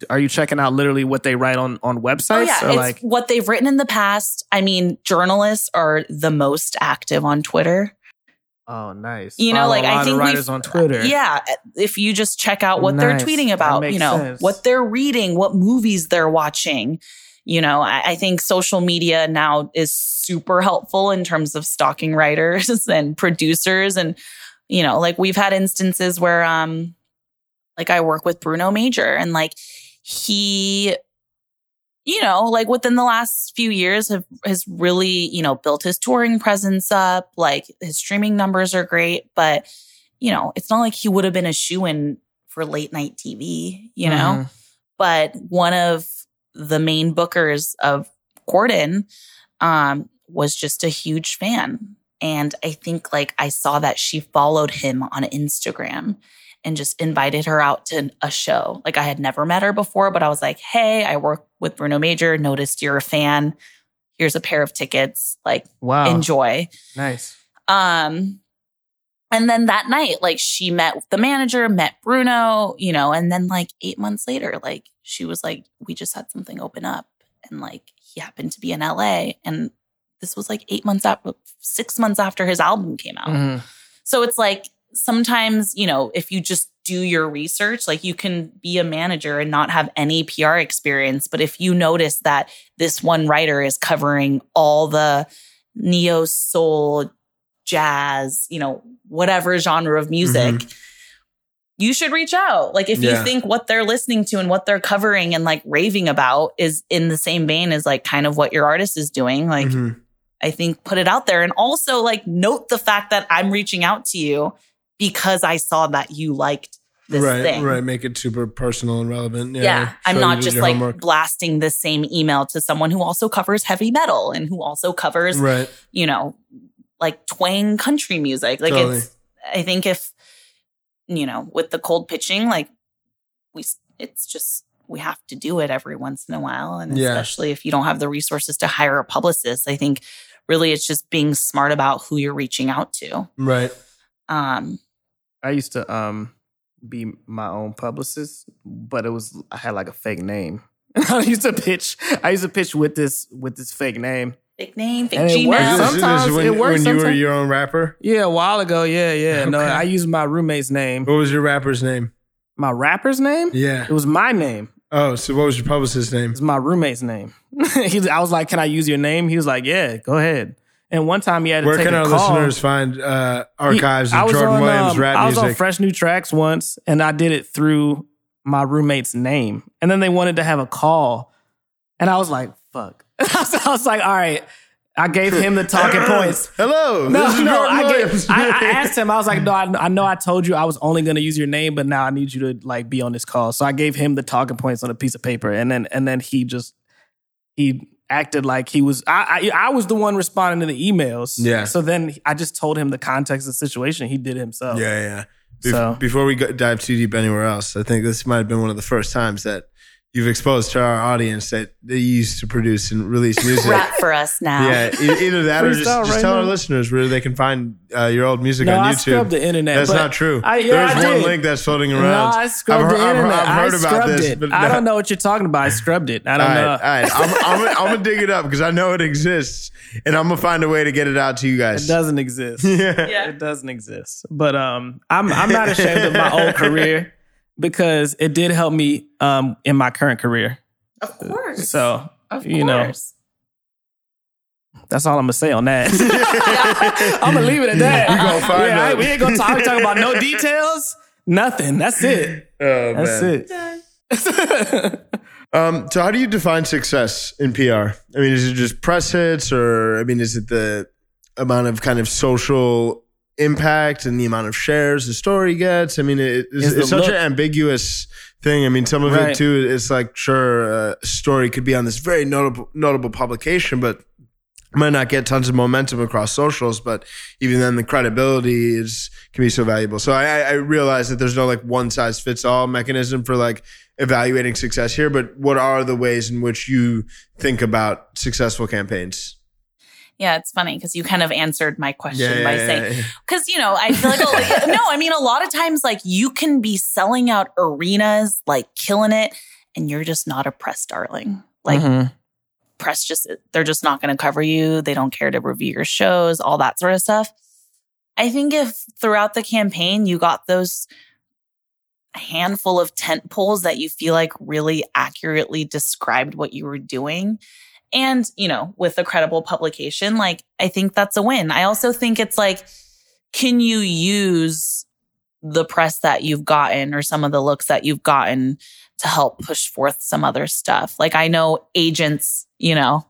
Speaker 1: Are you checking out literally what they write on on websites?
Speaker 3: Oh yeah, it's
Speaker 1: like
Speaker 3: what they've written in the past. I mean, journalists are the most active on Twitter.
Speaker 1: oh nice.
Speaker 3: You know,
Speaker 1: Follow
Speaker 3: like, I think
Speaker 1: writers on Twitter.
Speaker 3: Yeah, if you just check out what
Speaker 1: Nice.
Speaker 3: they're tweeting about, you know,
Speaker 1: sense.
Speaker 3: what they're reading, what movies they're watching. You know, I, I think social media now is super helpful in terms of stalking writers and producers. And, you know, like we've had instances where, um, like I work with Bruno Major and like he, you know, like within the last few years have has really, you know, built his touring presence up. Like his streaming numbers are great, but you know, it's not like he would have been a shoe in for late night TV, you know?
Speaker 1: Mhm.
Speaker 3: But one of the main bookers of Corden um, was just a huge fan. And I think like I saw that she followed him on Instagram and just invited her out to a show. Like I had never met her before, but I was like, hey, I work with Bruno Major, noticed you're a fan. Here's a pair of tickets. Like,
Speaker 1: Wow.
Speaker 3: enjoy.
Speaker 1: Nice.
Speaker 3: Um, and then that night, like she met with the manager, met Bruno, you know, and then like eight months later, like she was like, we just had something open up. And like he happened to be in LA. And this was like eight months after, six months after his album came out.
Speaker 1: Mhm.
Speaker 3: So it's like sometimes, you know, if you just do your research, like you can be a manager and not have any PR experience. But if you notice that this one writer is covering all the neo soul, jazz, you know, whatever genre of music, you should reach out. Like if
Speaker 2: Yeah.
Speaker 3: you think what they're listening to and what they're covering and like raving about is in the same vein as like kind of what your artist is doing, like
Speaker 2: Mhm.
Speaker 3: I think put it out there and also like note the fact that I'm reaching out to you because I saw that you liked this
Speaker 2: right,
Speaker 3: thing.
Speaker 2: right. Make it super personal and relevant. Yeah,
Speaker 3: Yeah, I'm not just like
Speaker 2: homework.
Speaker 3: blasting the same email to someone who also covers heavy metal and who also covers,
Speaker 2: right.
Speaker 3: you know, like twang country music. Like
Speaker 2: Totally.
Speaker 3: it's, I think if, you know, with the cold pitching, like we, it's just, we have to do it every once in a while. And
Speaker 2: Yeah.
Speaker 3: especially if you don't have the resources to hire a publicist, I think really it's just being smart about who you're reaching out to.
Speaker 2: Right.
Speaker 3: Um,
Speaker 1: I used to um be my own publicist, but it was I had like a fake name. I used to pitch. I used to pitch with this with this fake name.
Speaker 3: Fake name, fake
Speaker 1: And it works.
Speaker 3: Gmail.
Speaker 2: This this
Speaker 1: Sometimes
Speaker 2: when,
Speaker 1: it works,
Speaker 2: when you were your own rapper.
Speaker 1: Yeah, a while ago. Yeah, yeah. No, I used my roommate's name.
Speaker 2: What was your rapper's name?
Speaker 1: My rapper's name.
Speaker 2: Yeah.
Speaker 1: It was my name.
Speaker 2: Oh, so what was your publicist's name?
Speaker 1: It's my roommate's name. He's, I was like, "Can I use your name?" He was like, "Yeah, go ahead." And one time he had to
Speaker 2: Where
Speaker 1: take
Speaker 2: can
Speaker 1: a
Speaker 2: our
Speaker 1: call.
Speaker 2: listeners find uh, archives
Speaker 1: I
Speaker 2: of Jordan
Speaker 1: on,
Speaker 2: Williams
Speaker 1: um,
Speaker 2: rap
Speaker 1: I was
Speaker 2: music?
Speaker 1: on Fresh New Tracks once, and I did it through my roommate's name. And then they wanted to have a call, and I was like, "Fuck!" so I was like, "All right." I gave him the talking points.
Speaker 2: Hello.
Speaker 1: No,
Speaker 2: this is
Speaker 1: no,
Speaker 2: Jordan
Speaker 1: I,
Speaker 2: Williams.
Speaker 1: gave, I, I asked him. I was like, "No, I, I know I told you I was only going to use your name, but now I need you to like be on this call." So I gave him the talking points on a piece of paper, and then and then he just he acted like he was. I I, I was the one responding to the emails.
Speaker 2: Yeah.
Speaker 1: So then I just told him the context of the situation. He did it himself.
Speaker 2: Yeah, yeah. Bef-
Speaker 1: So-
Speaker 2: before we go, dive too deep anywhere else, I think this might have been one of the first times that you've exposed to our audience that they used to produce and release music.
Speaker 3: Rap for us now.
Speaker 2: Yeah, either that or just, just
Speaker 1: right
Speaker 2: tell our listeners where they can find uh, your old music
Speaker 1: No,
Speaker 2: on
Speaker 1: I
Speaker 2: YouTube.
Speaker 1: scrubbed the internet.
Speaker 2: That's not true.
Speaker 1: I, yeah,
Speaker 2: There's
Speaker 1: I
Speaker 2: one
Speaker 1: did.
Speaker 2: link that's floating around.
Speaker 1: No, I scrubbed
Speaker 2: I've
Speaker 1: the
Speaker 2: I've-
Speaker 1: internet.
Speaker 2: I've heard
Speaker 1: I
Speaker 2: about this,
Speaker 1: it.
Speaker 2: but
Speaker 1: I don't know what you're talking about. I scrubbed it. I don't
Speaker 2: right,
Speaker 1: know.
Speaker 2: all right. I'm, I'm, gonna- I'm gonna dig it up because I know it exists, and I'm gonna find a way to get it out to you guys.
Speaker 1: It doesn't exist.
Speaker 2: Yeah.
Speaker 3: Yeah.
Speaker 1: It doesn't exist. But um, I'm I'm not ashamed of my old career because it did help me um in my current career.
Speaker 3: Of course.
Speaker 1: So
Speaker 3: of
Speaker 1: you know. that's all I'm gonna say on that. I'm gonna leave it at that.
Speaker 2: You gonna find
Speaker 1: yeah, I-
Speaker 2: out.
Speaker 1: we ain't gonna talk, talk about no details. Nothing. That's it.
Speaker 2: Oh,
Speaker 1: That's
Speaker 2: man.
Speaker 1: it.
Speaker 2: Um, so how do you define success in PR? I mean, is it just press hits, or I mean, is it the amount of kind of social impact and the amount of shares the story gets? I mean, it, it's, it's such
Speaker 1: look-
Speaker 2: an ambiguous thing. I mean, some of it too. It's like sure, a story could be on this very notable notable publication, but might not get tons of momentum across socials, but even then the credibility is can be so valuable. So I, I I realize that there's no like one size fits all mechanism for like evaluating success here, but what are the ways in which you think about successful campaigns?
Speaker 3: Yeah, it's funny because you kind of answered my question by saying, because, you know, I feel like, no, I mean, a lot of times, like, you can be selling out arenas, like, killing it, and you're just not a press darling. Like, mm-hmm. press just, they're just not going to cover you. They don't care to review your shows, all that sort of stuff. I think if throughout the campaign you got those handful of tent poles that you feel like really accurately described what you were doing, and, you know, with a credible publication, like I think that's a win. I also think it's like, can you use the press that you've gotten or some of the looks that you've gotten to help push forth some other stuff? Like I know agents, you know,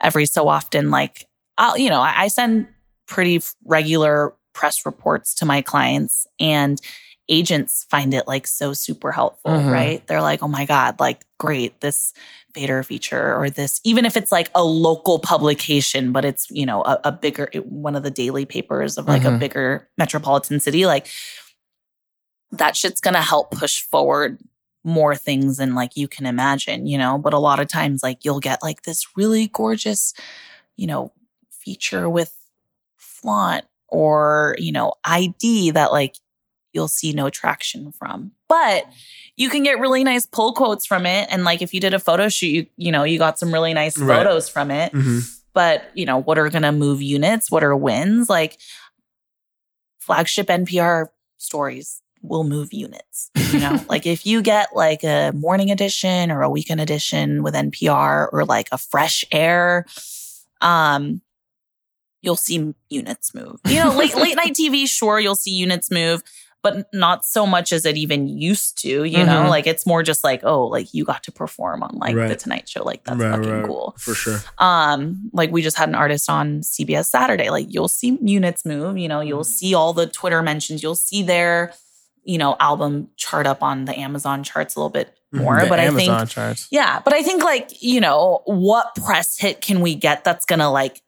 Speaker 3: every so often, like I'll, you know, I, send pretty regular press reports to my clients and agents find it like so super helpful, mm-hmm. right? They're like, oh my God, like great, this Fader feature or this, even if it's like a local publication, but it's, you know, a, a bigger, one of the daily papers of like mm-hmm. a bigger metropolitan city, like that shit's gonna help push forward more things than like you can imagine, you know? But a lot of times, like you'll get like this really gorgeous, you know, feature with flaunt or, you know, ID that like you'll see no traction from. But you can get really nice pull quotes from it. And like if you did a photo shoot, you, you know, you got some really nice photos right. from it. Mm-hmm. But, you know, what are going to move units? What are wins? Like flagship NPR stories will move units. You know, like if you get like a morning edition or a weekend edition with NPR or like a fresh air, um, you'll see units move. You know, late late night TV, sure, you'll see units move but not so much as it even used to, you mm-hmm. know? Like it's more just like, oh, like you got to perform on like right. the Tonight Show. Like that's right, fucking right. cool.
Speaker 2: For sure.
Speaker 3: Um, like we just had an artist on CBS Saturday. Like you'll see units move, you know, you'll mm-hmm. see all the Twitter mentions, you'll see their, you know, album chart up on the Amazon charts a little bit mm-hmm. more. but Amazon I think charts. Yeah. But I think like, you know, what press hit can we get that's gonna like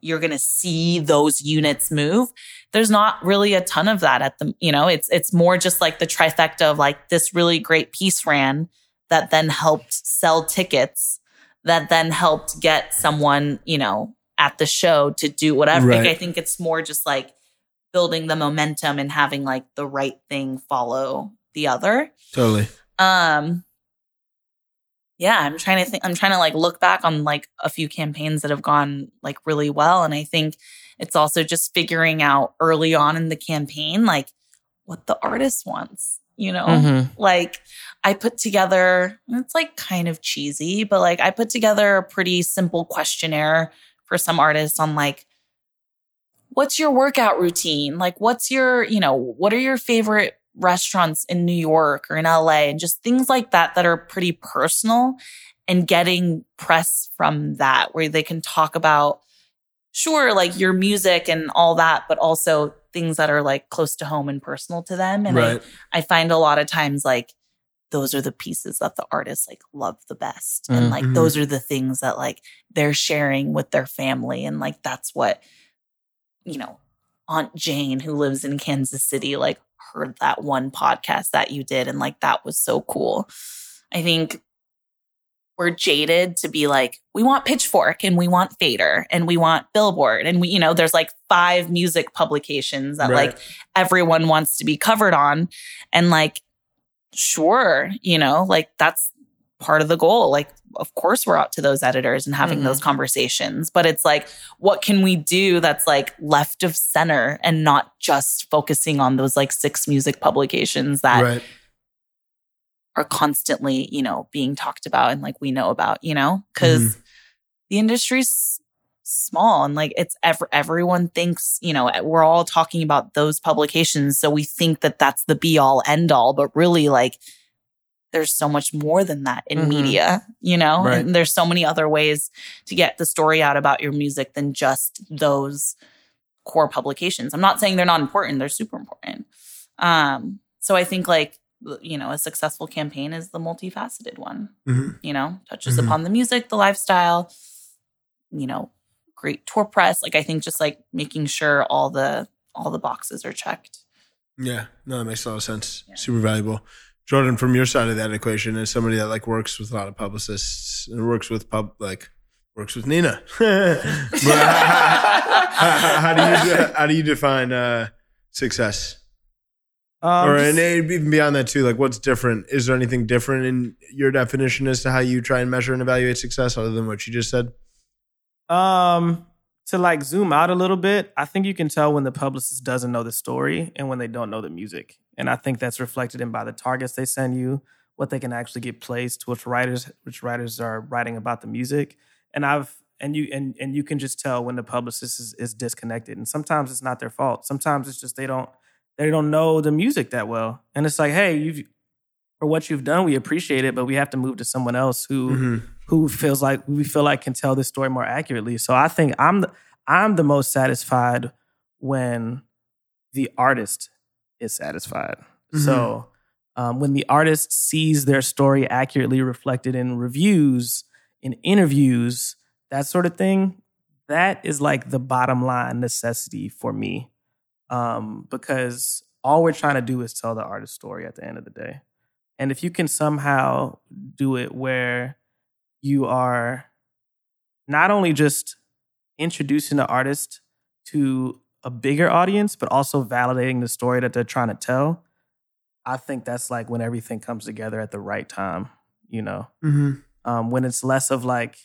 Speaker 3: you're going to see those units move. There's not really a ton of that at the, you know, it's, it's more just like the trifecta of like this really great piece ran that then helped sell tickets that then helped get someone, you know, at the show to do whatever. Right. Like, I think it's more just like building the momentum and having like the right thing follow the other.
Speaker 2: Totally.
Speaker 3: Um, yeah, I'm trying to think, I'm trying to like look back on like a few campaigns that have gone like really well. And I think it's also just figuring out early on in the campaign, like what the artist wants, you know? Mm-hmm. Like I put together, it's like kind of cheesy, but like I put together a pretty simple questionnaire for some artists on like, what's your workout routine? Like, what's your, you know, what are your favorite restaurants in New York or in LA and just things like that that are pretty personal and getting press from that where they can talk about sure like your music and all that but also things that are like close to home and personal to them and right. I, I find a lot of times like those are the pieces that the artists like love the best and mm-hmm. like those are the things that like they're sharing with their family and like that's what you know aunt jane who lives in kansas city like heard that one podcast that you did and like that was so cool. I think we're jaded to be like, we want Pitchfork and we want Fader and we want Billboard. And we, you know, there's like five music publications that right. like everyone wants to be covered on. And like, sure, you know, like that's part of the goal. Like of course we're out to those editors and having mm-hmm. those conversations but it's like what can we do that's like left of center and not just focusing on those like six music publications that right. are constantly you know being talked about and like we know about you know because mm-hmm. the industry's small and like it's ever everyone thinks you know we're all talking about those publications so we think that that's the be all end all but really like there's so much more than that in mm-hmm. media, you know? Right. And there's so many other ways to get the story out about your music than just those core publications. I'm not saying they're not important, they're super important. Um, so I think like you know, a successful campaign is the multifaceted one. Mm-hmm. You know, touches mm-hmm. upon the music, the lifestyle, you know, great tour press. Like I think just like making sure all the all the boxes are checked.
Speaker 2: Yeah, no, that makes a lot of sense. Yeah. Super valuable. Jordan, from your side of that equation, as somebody that like works with a lot of publicists and works with pub like works with Nina, how, how- how do you how do you define uh, success?
Speaker 1: Um,
Speaker 2: or and even beyond that too, like what's different? Is there anything different in your definition as to how you try and measure and evaluate success, other than what you just said?
Speaker 1: Um, to like zoom out a little bit, I think you can tell when the publicist doesn't know the story and when they don't know the music. And I think that's reflected in by the targets they send you, what they can actually get placed, which writers which writers are writing about the music. And I've and you and and you can just tell when the publicist is, is disconnected. And sometimes it's not their fault. Sometimes it's just they don't they don't know the music that well. And it's like, hey, you've for what you've done, we appreciate it, but we have to move to someone else who
Speaker 2: Mm-hmm.
Speaker 1: who feels like we feel like can tell this story more accurately. So I think I'm the, I'm the most satisfied when the artist is satisfied. So um, when the artist sees their story accurately reflected in reviews, in interviews, that sort of thing, that is like the bottom line necessity for me. Um, because all we're trying to do is tell the artist story at the end of the day. And if you can somehow do it where you are not only just introducing the artist to a bigger audience, but also validating the story that they're trying to tell, I think that's like when everything comes together at the right time, you know?
Speaker 2: Mm-hmm.
Speaker 1: um, when it's less of like,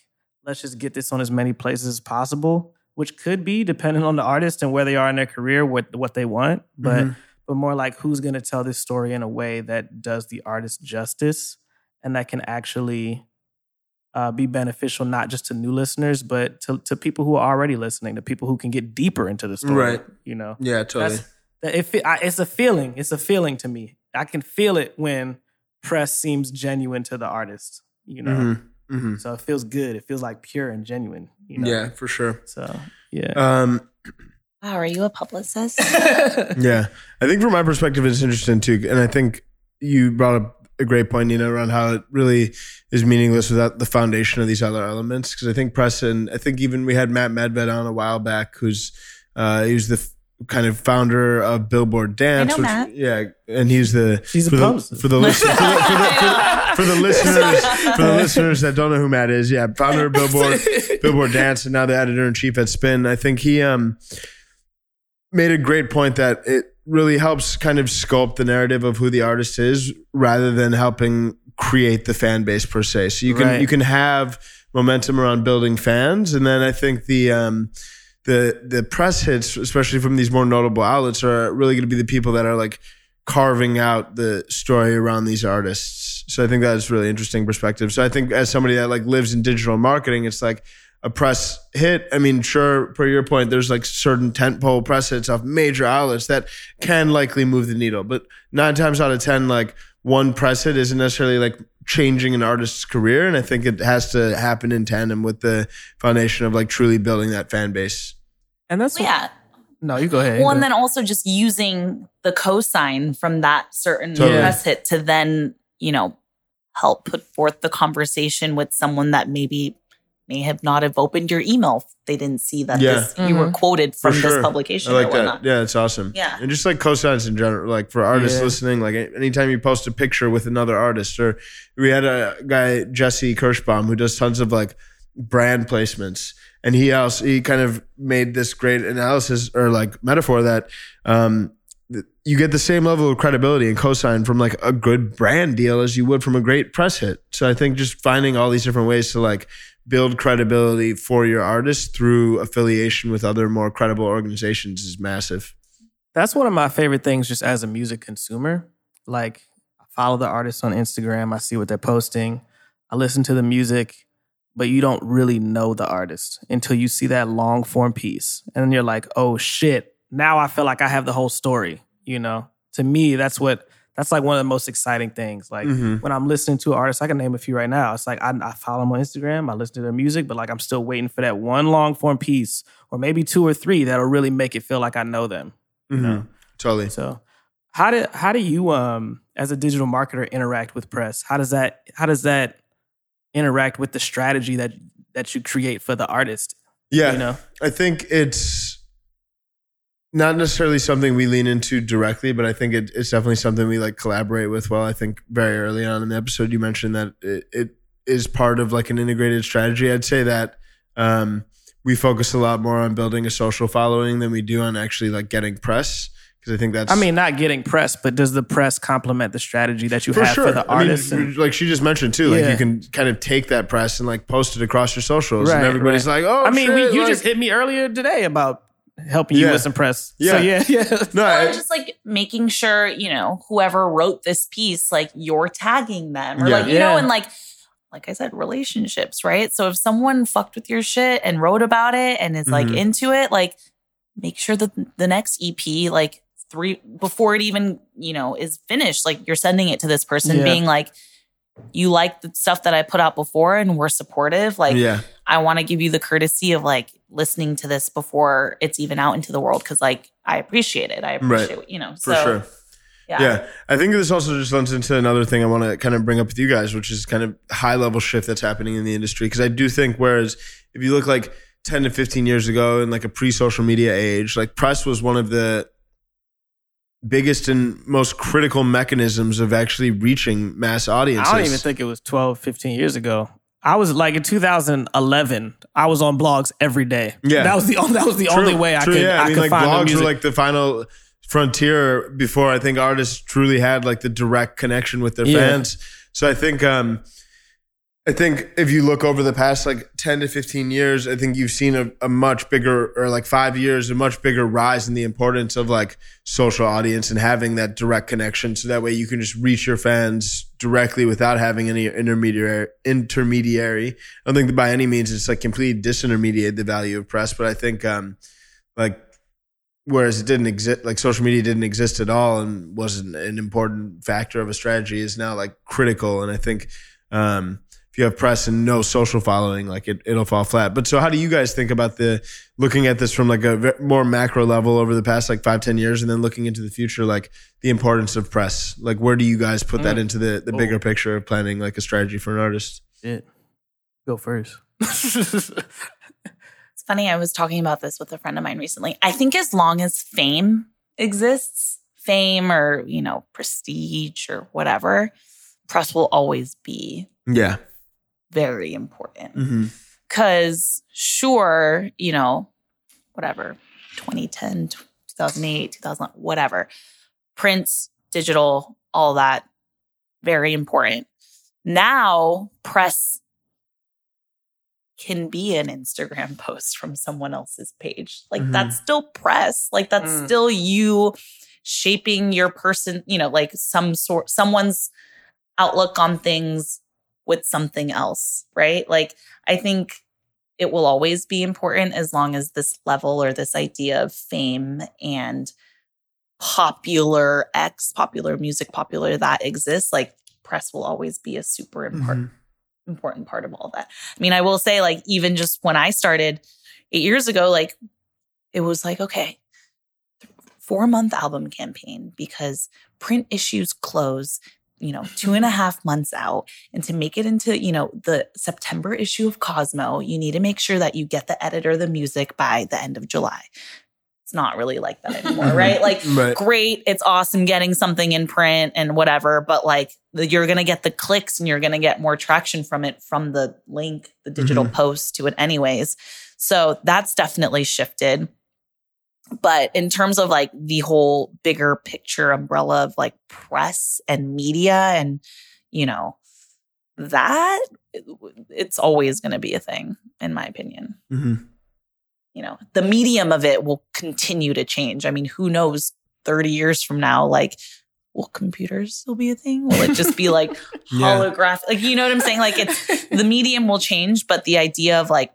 Speaker 1: let's just get this on as many places as possible, which could be depending on the artist and where they are in their career, what what they want, but
Speaker 2: Mhm.
Speaker 1: but more like who's going to tell this story in a way that does the artist justice and that can actually uh, be beneficial not just to new listeners, but to to people who are already listening, to people who can get deeper into the story.
Speaker 2: Right.
Speaker 1: You know,
Speaker 2: Yeah, totally.
Speaker 1: that's it, I, it's a feeling. It's a feeling to me. I can feel it when press seems genuine to the artist. You know,
Speaker 2: Mhm. Mhm.
Speaker 1: so it feels good. It feels like pure and genuine. You know?
Speaker 2: Yeah, for sure.
Speaker 1: So yeah.
Speaker 2: Um,
Speaker 3: Wow, are you a publicist?
Speaker 2: Yeah, I think from my perspective, it's interesting too, and I think you brought up a great point, Nina, around how it really is meaningless without the foundation of these other elements. Because I think Preston, I think even we had Matt Medved on a while back, who's uh, he was the f- kind of founder of Billboard Dance.
Speaker 3: I know
Speaker 2: which-
Speaker 3: Matt.
Speaker 2: Yeah, and he's the
Speaker 1: He's a
Speaker 2: for the, for the listen- for for for for the listeners for the listeners that don't know who Matt is. Yeah, founder of Billboard. Billboard Dance and now the editor in chief at Spin. I think he um made a great point that it really helps kind of sculpt the narrative of who the artist is rather than helping create the fan base per se. So you can
Speaker 1: Right.
Speaker 2: you can have momentum around building fans and then I think the um the the press hits especially from these more notable outlets are really going to be the people that are like carving out the story around these artists. So I think that's really interesting perspective. So I think as somebody that like lives in digital marketing, it's like a press hit. I mean, sure, per your point, there's like certain tentpole press hits off major outlets that can likely move the needle. But nine times out of ten, like one press hit isn't necessarily like changing an artist's career. And I think it has to happen in tandem with the foundation of like truly building that fan base.
Speaker 1: and that's what,
Speaker 3: yeah.
Speaker 1: no, you go ahead.
Speaker 3: Well,
Speaker 1: Go-
Speaker 3: and then also just using the cosign from that certain
Speaker 2: Totally.
Speaker 3: press hit to then, you know, help put forth the conversation with someone that maybe may have not have opened your email. They didn't see that
Speaker 2: Yeah.
Speaker 3: this, you were quoted from
Speaker 2: sure.
Speaker 3: this publication
Speaker 2: I like
Speaker 3: or
Speaker 2: that. Yeah, it's awesome.
Speaker 3: Yeah.
Speaker 2: And just like cosigns in general, like for artists
Speaker 1: Yeah.
Speaker 2: listening, like anytime you post a picture with another artist, or we had a guy, Jesse Kirshbaum, who does tons of like brand placements. And he also, he kind of made this great analysis or like metaphor that, um, you get the same level of credibility and cosign from like a good brand deal as you would from a great press hit. So I think just finding all these different ways to like build credibility for your artist through affiliation with other more credible organizations is massive.
Speaker 1: that's one of my favorite things just as a music consumer. Like I follow the artists on Instagram, I see what they're posting, I listen to the music, but you don't really know the artist until you see that long form piece. And then you're like, "Oh shit, now I feel like I have the whole story." You know? To me, that's what that's like one of the most exciting things. Like
Speaker 2: Mhm.
Speaker 1: when I'm listening to artists, I can name a few right now. It's like I, I follow them on Instagram, I listen to their music, but like I'm still waiting for that one long form piece, or maybe two or three that'll really make it feel like I know them.
Speaker 2: Mhm. Totally.
Speaker 1: So how do how do you um as a digital marketer interact with press? How does that how does that interact with the strategy that that you create for the artist?
Speaker 2: Yeah.
Speaker 1: You know?
Speaker 2: I think it's not necessarily something we lean into directly, but I think it, it's definitely something we like collaborate with. Well, I think very early on in the episode, you mentioned that it, it is part of like an integrated strategy. I'd say that um, we focus a lot more on building a social following than we do on actually like getting press. Because I think that's.
Speaker 1: I mean, not getting press, but does the press complement the strategy that you
Speaker 2: for
Speaker 1: have
Speaker 2: sure.
Speaker 1: for the
Speaker 2: I mean,
Speaker 1: and-
Speaker 2: like she just mentioned too, like you can kind of take that press and like post it across your socials, and everybody's
Speaker 1: right.
Speaker 2: like, "Oh,
Speaker 1: I mean, we, you
Speaker 2: like-
Speaker 1: just hit me earlier today about helping you
Speaker 2: Yeah.
Speaker 1: with some press.
Speaker 2: Yeah.
Speaker 1: So yeah, yeah.
Speaker 2: no,
Speaker 3: Or
Speaker 2: I-
Speaker 3: just like making sure, you know, whoever wrote this piece, like you're tagging them or
Speaker 2: Yeah.
Speaker 3: like, you
Speaker 1: Yeah.
Speaker 3: know, and like, like I said, relationships, right? So if someone fucked with your shit and wrote about it and is like
Speaker 2: Mhm.
Speaker 3: into it, like make sure that the next EP, like three, before it even, you know, is finished, like you're sending it to this person
Speaker 1: Yeah.
Speaker 3: being like, you like the stuff that I put out before and we're supportive. Like,
Speaker 2: yeah,
Speaker 3: I want to give you the courtesy of like listening to this before it's even out into the world because like I appreciate it. I
Speaker 2: Right.
Speaker 3: appreciate you know.
Speaker 2: for
Speaker 3: so,
Speaker 2: sure.
Speaker 3: Yeah.
Speaker 2: Yeah. I think this also just lends into another thing I want to kind of bring up with you guys, which is kind of high level shift that's happening in the industry. Cause I do think, whereas if you look like 10 to 15 years ago in like a pre social media age, like press was one of the biggest and most critical mechanisms of actually reaching mass audiences.
Speaker 1: I don't even think it was 12, 15 years ago. I was like in 2011. I was on blogs every day.
Speaker 2: Yeah.
Speaker 1: that was the only, that was the
Speaker 2: True,
Speaker 1: only way I
Speaker 2: true,
Speaker 1: could
Speaker 2: yeah.
Speaker 1: I,
Speaker 2: I, mean,
Speaker 1: could
Speaker 2: like
Speaker 1: find
Speaker 2: blogs
Speaker 1: music.
Speaker 2: were like the final frontier before I think artists truly had like the direct connection with their
Speaker 1: Yeah.
Speaker 2: fans. So I think, um, I think if you look over the past like 10 to 15 years, I think you've seen a, a much bigger, or like five years, a much bigger rise in the importance of like social audience and having that direct connection. So that way you can just reach your fans directly without having any intermediary. Intermediary. I don't think that by any means it's like completely disintermediate the value of press, but I think, um, like whereas it didn't exist like social media didn't exist at all and wasn't an important factor of a strategy is now like critical and i think um if you have press and no social following like it, it'll fall flat but so how do you guys think about the looking at this from like a more macro level over the past like five ten years and then looking into the future like the importance of press like where do you guys put that
Speaker 1: Mm.
Speaker 2: into the the
Speaker 1: Oh.
Speaker 2: bigger picture of planning like a strategy for an artist
Speaker 1: Shit. Go first.
Speaker 3: It's funny. I was talking about this with a friend of mine recently. I think as long as fame exists, fame or, you know, prestige or whatever, press will always be
Speaker 2: yeah
Speaker 3: very important.
Speaker 2: mm-hmm.
Speaker 3: Because, sure, you know, whatever, 2010, 2008, 2000, whatever, prints, digital, all that, very important. Now, press can be an Instagram post from someone else's page. Like,
Speaker 2: Mhm.
Speaker 3: that's still press. Like, that's
Speaker 1: Mm.
Speaker 3: still you shaping your person, you know, like some sort, someone's outlook on things with something else, right? Like, I think it will always be important as long as this level or this idea of fame and popular X, popular music, popular that exists. Like, press will always be a super important mm-hmm. important part of all that. I mean, I will say, like, even just when I started eight years ago, like, it was like, okay, four month album campaign because print issues close, you know, two and a half months out. And to make it into, you know, the September issue of Cosmo, you need to make sure that you get the editor the music by the end of July. It's not really like that anymore, mm-hmm. right? Like,
Speaker 2: right
Speaker 3: great it's awesome getting something in print and whatever but like the, you're gonna get the clicks and you're gonna get more traction from it from the link the digital mm-hmm. post to it anyways so that's definitely shifted but in terms of like the whole bigger picture umbrella of like press and media and you know that it's always going to be a thing in my opinion.
Speaker 2: Hmm
Speaker 3: you know the medium of it will continue to change. I mean who knows 30 years from now like will computers still be a thing? Will it just be like
Speaker 2: Yeah.
Speaker 3: holographic like you know what i'm saying? Like it's the medium will change but the idea of like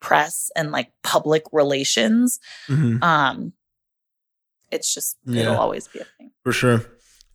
Speaker 3: press and like public relations
Speaker 2: hmm
Speaker 3: um it's just
Speaker 2: Yeah.
Speaker 3: it'll always be a thing
Speaker 2: For sure.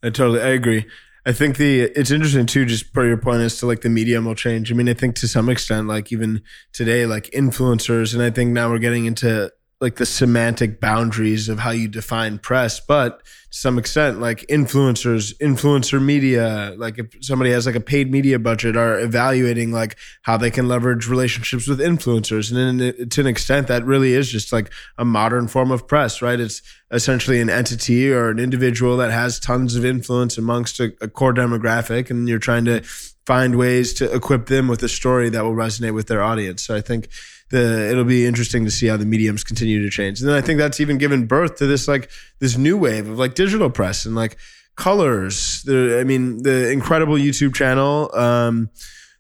Speaker 2: I totally I agree. I think the it's interesting too, just per your point as to like the medium will change. I mean, I think to some extent, like even today, like influencers, and I think now we're getting into like the semantic boundaries of how you define press, but to some extent, like influencers, influencer media, like if somebody has like a paid media budget, are evaluating like how they can leverage relationships with influencers, and then to an extent, that really is just like a modern form of press, right? It's essentially an entity or an individual that has tons of influence amongst a, a core demographic, and you're trying to find ways to equip them with a story that will resonate with their audience. So I think the it'll be interesting to see how the mediums continue to change. And then I think that's even given birth to this like this new wave of like digital press and like colors. The I mean the incredible YouTube channel um,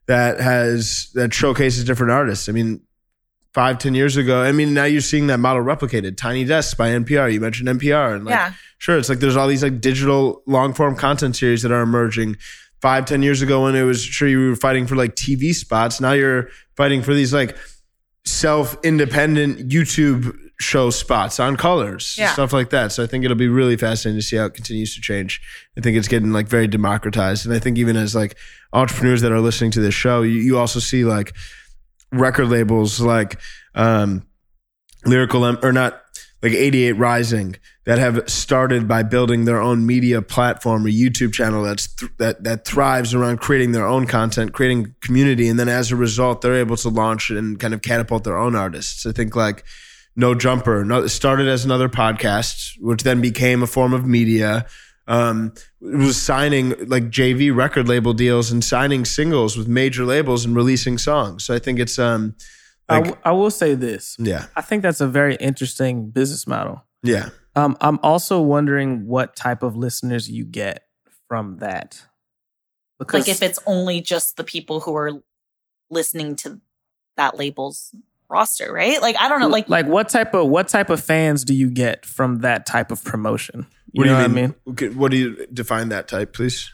Speaker 2: that has that showcases different artists. I mean five ten years ago. I mean, now you're seeing that model replicated. Tiny Desks by NPR. You mentioned NPR, and like,
Speaker 3: Yeah.
Speaker 2: sure, it's like there's all these like digital long form content series that are emerging. Five ten years ago, when it was sure you were fighting for like TV spots, now you're fighting for these like self independent YouTube show spots on colors,
Speaker 3: Yeah.
Speaker 2: stuff like that. So I think it'll be really fascinating to see how it continues to change. I think it's getting like very democratized, and I think even as like entrepreneurs that are listening to this show, you, you also see like record labels like um lyrical Em- or not like 88 rising that have started by building their own media platform or youtube channel that's th- that that thrives around creating their own content creating community and then as a result they're able to launch and kind of catapult their own artists i think like no jumper no, started as another podcast which then became a form of media um, was signing like JV record label deals and signing singles with major labels and releasing songs. So I think it's um
Speaker 1: I,
Speaker 2: like
Speaker 1: w- I will say this.
Speaker 2: yeah
Speaker 1: I think that's a very interesting business model.
Speaker 2: yeah
Speaker 1: Um, I'm also wondering what type of listeners you get from that. Because
Speaker 3: Like if it's only just the people who are listening to that label's roster, right? Like I don't know, like,
Speaker 1: like what type of what type of fans do you get from that type of promotion? You
Speaker 2: what
Speaker 1: know
Speaker 2: do you
Speaker 1: what I
Speaker 2: mean?
Speaker 1: mean?
Speaker 2: What do you define that type, please?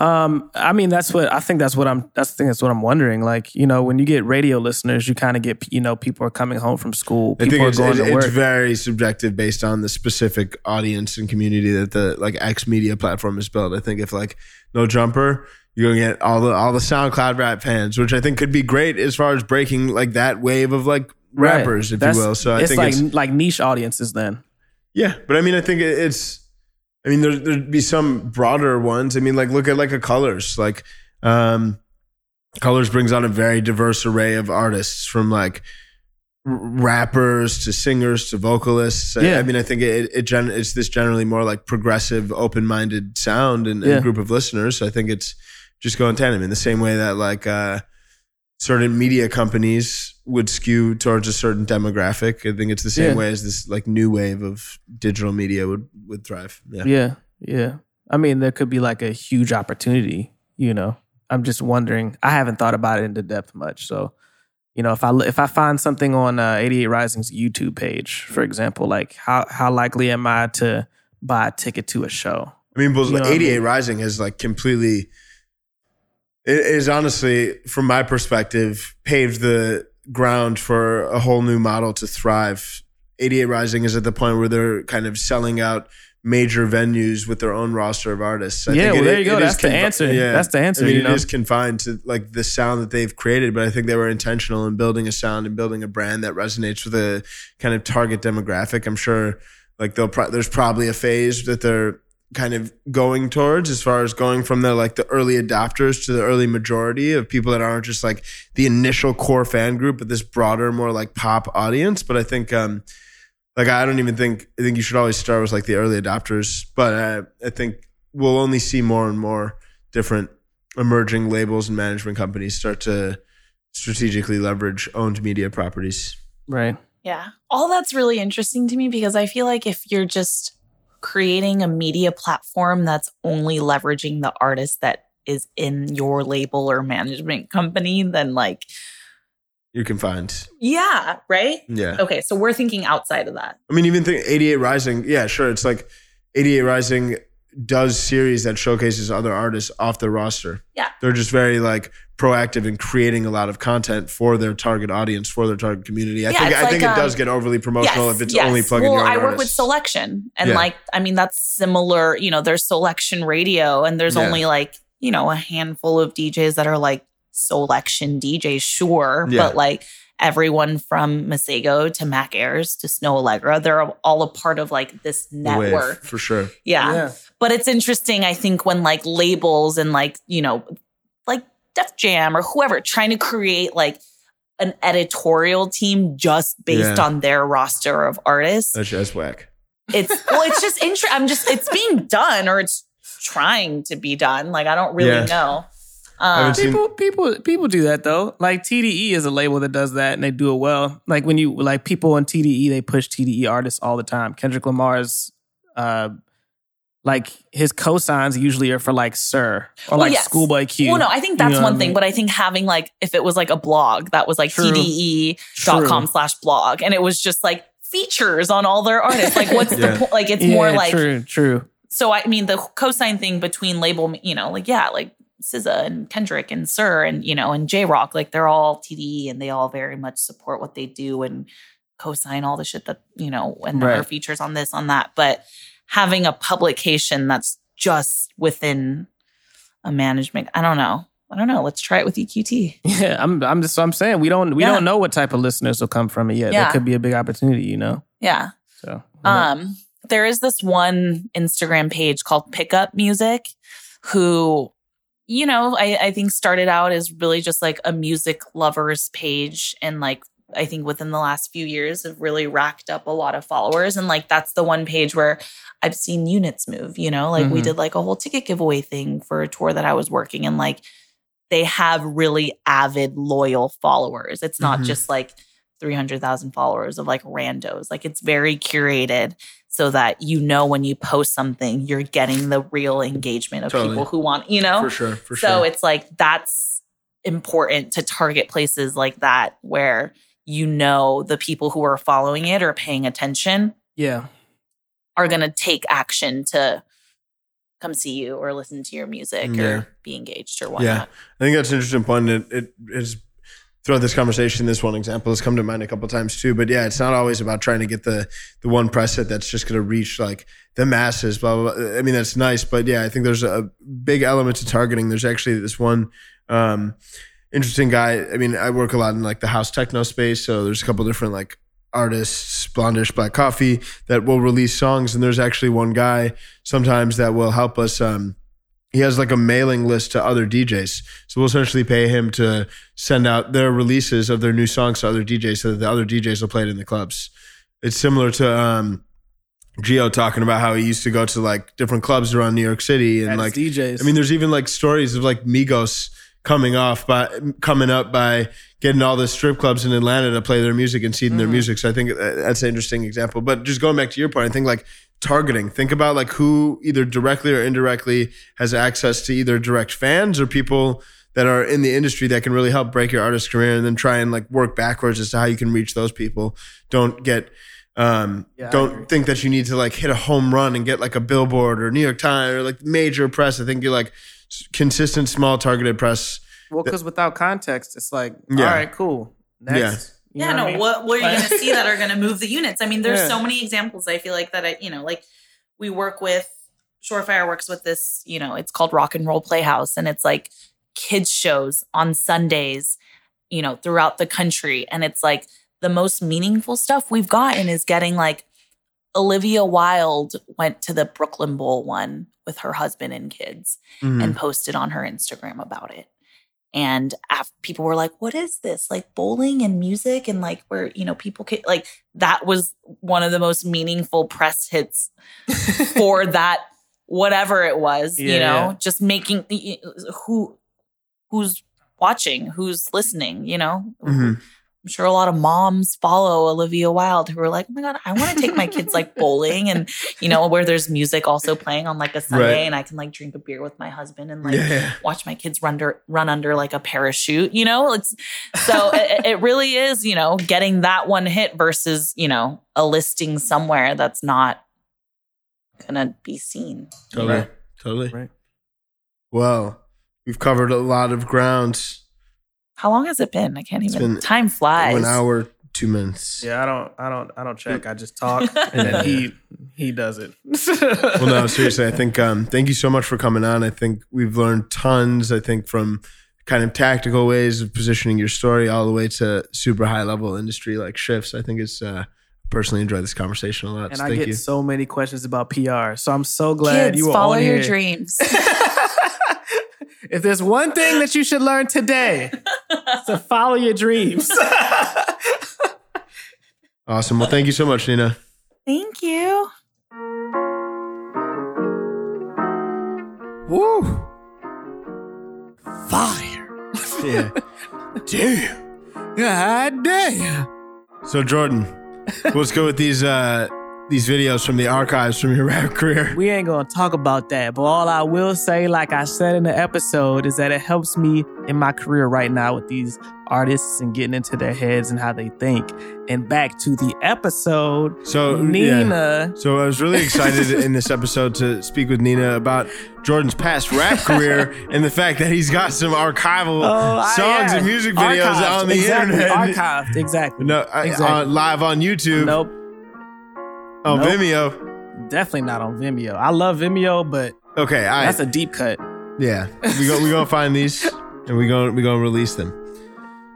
Speaker 1: Um, I mean that's what I think. That's what I'm. That's the thing. That's what I'm wondering. Like you know, when you get radio listeners, you kind of get you know people are coming home from school,
Speaker 2: I
Speaker 1: people
Speaker 2: think
Speaker 1: are going
Speaker 2: it's,
Speaker 1: to work.
Speaker 2: it's very subjective based on the specific audience and community that the like X media platform is built. I think if like no jumper, you're gonna get all the all the SoundCloud rap fans, which I think could be great as far as breaking like that wave of like
Speaker 1: Right.
Speaker 2: rappers, if
Speaker 1: That's-
Speaker 2: you will. So I
Speaker 1: it's
Speaker 2: think
Speaker 1: like
Speaker 2: it's
Speaker 1: like niche audiences. Then
Speaker 2: Yeah, but I mean, I think it's. I mean, there, there'd be some broader ones. I mean, like look at like a Colors. Like, um, Colors brings on a very diverse array of artists, from like r- rappers to singers to vocalists.
Speaker 1: Yeah.
Speaker 2: I, mean, I think it, it gen- it's this generally more like progressive, open minded sound and,
Speaker 1: Yeah.
Speaker 2: and group of listeners. So I think it's just going tandem in the same way that like uh, certain media companies would skew towards a certain demographic. I think it's the same
Speaker 1: Yeah.
Speaker 2: way as this like new wave of digital media would would thrive. Yeah.
Speaker 1: yeah, yeah. I mean, there could be like a huge opportunity. You know, I'm just wondering. I haven't thought about it into depth much. So, you know, if I if I find something on uh, 88 Rising's YouTube page, for example, like how how likely am I to buy a ticket to a show?
Speaker 2: I mean, Bulls,
Speaker 1: You know what I
Speaker 2: 88
Speaker 1: mean?
Speaker 2: Rising has like completely, it is honestly, from my perspective, paved the ground for a whole new model to thrive. 88 Rising is at the point where they're kind of selling out major venues with their own roster of artists. I
Speaker 1: Yeah,
Speaker 2: think
Speaker 1: well, there you go. That's the
Speaker 2: confi-
Speaker 1: answer. That's the answer,
Speaker 2: I mean,
Speaker 1: you
Speaker 2: it
Speaker 1: know?
Speaker 2: is confined to like the sound that they've created, but I think they were intentional in building a sound and building a brand that resonates with a kind of target demographic. I'm sure like they'll pro- there's probably a phase that they're kind of going towards as far as going from the like the early adopters to the early majority of people that aren't just like the initial core fan group but this broader more like pop audience but i think um like i don't even think i think you should always start with like the early adopters but uh, i think we'll only see more and more different emerging labels and management companies start to strategically leverage owned media properties
Speaker 1: Right.
Speaker 3: yeah. All that's really interesting to me because I feel like if you're just creating a media platform that's only leveraging the artist that is in your label or management company, then like,
Speaker 2: you can find
Speaker 3: yeah, right?
Speaker 2: yeah
Speaker 3: Okay, so we're thinking outside of that.
Speaker 2: I mean, even think 88 Rising, yeah, sure. It's like 88 Rising does series that showcases other artists off their roster.
Speaker 3: Yeah.
Speaker 2: They're just very like proactive in creating a lot of content for their target audience, for their target community. I
Speaker 3: Yeah,
Speaker 2: think I think
Speaker 3: like,
Speaker 2: it does
Speaker 3: um,
Speaker 2: get overly promotional
Speaker 3: Yes,
Speaker 2: if it's
Speaker 3: yes.
Speaker 2: only plugging
Speaker 3: well,
Speaker 2: your own
Speaker 3: I work with Soulection, and
Speaker 2: Yeah.
Speaker 3: like, I mean, that's similar. You know, there's Soulection radio, and there's
Speaker 2: Yeah.
Speaker 3: only like, you know, a handful of DJs that are like Soulection DJs, sure, but like everyone from Masego to Mac Ayres to Snoh Aalegra, they're all a part of like this
Speaker 2: The wave,
Speaker 3: network.
Speaker 2: for sure.
Speaker 3: Yeah. But it's interesting, I think, when like labels and like, you know, like Def Jam or whoever trying to create like an editorial team just based
Speaker 2: Yeah.
Speaker 3: on their roster of artists.
Speaker 2: That's just whack.
Speaker 3: It's well, it's just interesting. I'm just it's being done or it's trying to be done. Like I don't really
Speaker 2: Yeah.
Speaker 3: know.
Speaker 2: I
Speaker 3: Um,
Speaker 2: haven't seen-
Speaker 1: People, people, people do that though. Like TDE is a label that does that, and they do it well. Like when you like people on TDE, they push TDE artists all the time. Kendrick Lamar's, uh, like his cosigns usually are for like Sir or
Speaker 3: Well,
Speaker 1: like
Speaker 3: yes.
Speaker 1: Schoolboy Q.
Speaker 3: well, no, I think
Speaker 1: You
Speaker 3: that's
Speaker 1: know
Speaker 3: one thing,
Speaker 1: mean?
Speaker 3: but I think having like if it was like a blog that was like
Speaker 1: True.
Speaker 3: TDE.com slash blog and it was just like features on all their artists. Like what's
Speaker 2: Yeah.
Speaker 3: the point? Like it's
Speaker 1: Yeah,
Speaker 3: more like
Speaker 1: true, true.
Speaker 3: so I mean the cosign thing between label, you know, like yeah, like SZA and Kendrick and Sir and you know and Jay Rock, like they're all TDE and they all very much support what they do and co-sign all the shit that you know and there are features on this on that. But having a publication that's just within a management, I don't know. I don't know. Let's try it with EQT.
Speaker 1: Yeah, I'm. I'm just. I'm saying we don't. We
Speaker 3: Yeah.
Speaker 1: don't know what type of listeners will come from it yet.
Speaker 3: Yeah.
Speaker 1: That could be a big opportunity. You know.
Speaker 3: Yeah.
Speaker 1: So.
Speaker 3: Um, there is this one Instagram page called Pickup Music, who, you know, I, I think started out as really just like a music lovers page, and like I think within the last few years have really racked up a lot of followers, and like that's the one page where I've seen units move. You know, like we
Speaker 1: Mhm.
Speaker 3: did like a whole ticket giveaway thing for a tour that I was working, and like they have really avid, loyal followers. It's not
Speaker 2: Mhm.
Speaker 3: just like 300,000 followers of like randos. Like it's very curated so that you know when you post something, you're getting the real engagement of
Speaker 2: Totally.
Speaker 3: people who want, you know?
Speaker 2: For sure. For
Speaker 3: so
Speaker 2: sure.
Speaker 3: So it's like that's important to target places like that where you know the people who are following it or paying attention
Speaker 1: Yeah.
Speaker 3: are going to take action to come see you or listen to your music
Speaker 2: Yeah.
Speaker 3: or be engaged or whatnot.
Speaker 2: Yeah, I think that's an interesting point. It, it is throughout this conversation. This one example has come to mind a couple times too. But yeah, it's not always about trying to get the the one press hit that's just going to reach like the masses. Blah, blah blah. I mean, that's nice, but yeah, I think there's a big element to targeting. There's actually this one. Um, interesting guy. I mean, I work a lot in like the house techno space, so there's a couple different like artists, Blondish Black Coffee, that will release songs, and there's actually one guy sometimes that will help us. Um, he has like a mailing list to other DJs, so we'll essentially pay him to send out their releases of their new songs to other DJs, so that the other DJs will play it in the clubs. It's similar to um, Geo talking about how he used to go to like different clubs around New York City and
Speaker 1: As
Speaker 2: like
Speaker 1: DJs.
Speaker 2: I mean, there's even like stories of like Migos coming off by coming up by getting all the strip clubs in Atlanta to play their music and seeding their
Speaker 1: Mhm.
Speaker 2: music. So I think that's an interesting example. But just going back to your point, I think like targeting. Think about like who either directly or indirectly has access to either direct fans or people that are in the industry that can really help break your artist career and then try and like work backwards as to how you can reach those people. Don't get um
Speaker 1: Yeah,
Speaker 2: don't think that you need to like hit a home run and get like a billboard or New York Times or like major press. I think you're like consistent, small, targeted press.
Speaker 1: Well, because without context, it's like,
Speaker 2: Yeah.
Speaker 1: all right, cool. Next. You
Speaker 3: yeah,
Speaker 1: know
Speaker 3: no,
Speaker 1: what I mean?
Speaker 3: what, what are you going to see that are going to move the units? I mean, there's
Speaker 1: Yeah.
Speaker 3: so many examples. I feel like that I, you know, like we work with Shore Fire works with this, you know, it's called Rock and Roll Playhouse, and it's like kids shows on Sundays, you know, throughout the country, and it's like the most meaningful stuff we've gotten is getting like Olivia Wilde went to the Brooklyn Bowl one with her husband and kids
Speaker 2: Mhm.
Speaker 3: and posted on her Instagram about it. And af- people were like, "What is this? Like bowling and music and like where you know people can like that was one of the most meaningful press hits for that whatever it was. you know,
Speaker 1: yeah.
Speaker 3: just making who who's watching, who's listening. You know,
Speaker 2: Mhm.
Speaker 3: I'm sure a lot of moms follow Olivia Wilde who are like, oh my God, I want to take my kids like bowling and, you know, where there's music also playing on like a Sunday
Speaker 2: Right.
Speaker 3: and I can like drink a beer with my husband and like
Speaker 2: Yeah, yeah.
Speaker 3: watch my kids run under, run under like a parachute, you know? It's so it, it really is, you know, getting that one hit versus, you know, a listing somewhere that's not gonna be seen.
Speaker 2: Totally.
Speaker 1: Right.
Speaker 2: Totally.
Speaker 1: Right.
Speaker 2: Well, we've covered a lot of ground.
Speaker 3: How long has it been? I can't
Speaker 2: It's
Speaker 3: even
Speaker 2: been
Speaker 3: time flies.
Speaker 2: One hour, two minutes.
Speaker 1: Yeah, I don't, I don't, I don't check. I just talk, and then he, he does it.
Speaker 2: Well, no, seriously, I think um, thank you so much for coming on. I think we've learned tons. I think from kind of tactical ways of positioning your story all the way to super high level industry like shifts. I think it's uh, personally enjoyed this conversation a lot.
Speaker 1: And
Speaker 2: so
Speaker 1: I
Speaker 2: thank
Speaker 1: get
Speaker 2: you.
Speaker 1: so many questions about PR. So I'm so glad
Speaker 3: Kids,
Speaker 1: you were
Speaker 3: follow
Speaker 1: on
Speaker 3: your
Speaker 1: here.
Speaker 3: dreams.
Speaker 1: if there's one thing that you should learn today, it's to follow your dreams.
Speaker 2: Awesome. Well, thank you so much, Nina.
Speaker 3: Thank you.
Speaker 1: Woo! Fire.
Speaker 2: Yeah.
Speaker 1: Damn. God damn.
Speaker 2: So Jordan, let's go with these uh these videos from the archives from your rap career.
Speaker 1: We ain't gonna talk about that, but all I will say, like I said in the episode, is that it helps me in my career right now with these artists and getting into their heads and how they think. And back to the episode,
Speaker 2: So yeah.
Speaker 1: Nina.
Speaker 2: So I was really excited in this episode to speak with Nina about Jordan's past rap career and the fact that he's got some archival
Speaker 1: Oh,
Speaker 2: songs
Speaker 1: yeah.
Speaker 2: and music videos
Speaker 1: Archived,
Speaker 2: on the
Speaker 1: exactly,
Speaker 2: internet.
Speaker 1: Archived, exactly.
Speaker 2: No, uh,
Speaker 1: Exactly.
Speaker 2: uh, live on YouTube,
Speaker 1: Nope,
Speaker 2: on
Speaker 1: Nope.
Speaker 2: Vimeo.
Speaker 1: definitely not on Vimeo. I love Vimeo, but
Speaker 2: Okay, I
Speaker 1: that's a deep cut.
Speaker 2: Yeah, we go we gonna find these and we going we gonna release them.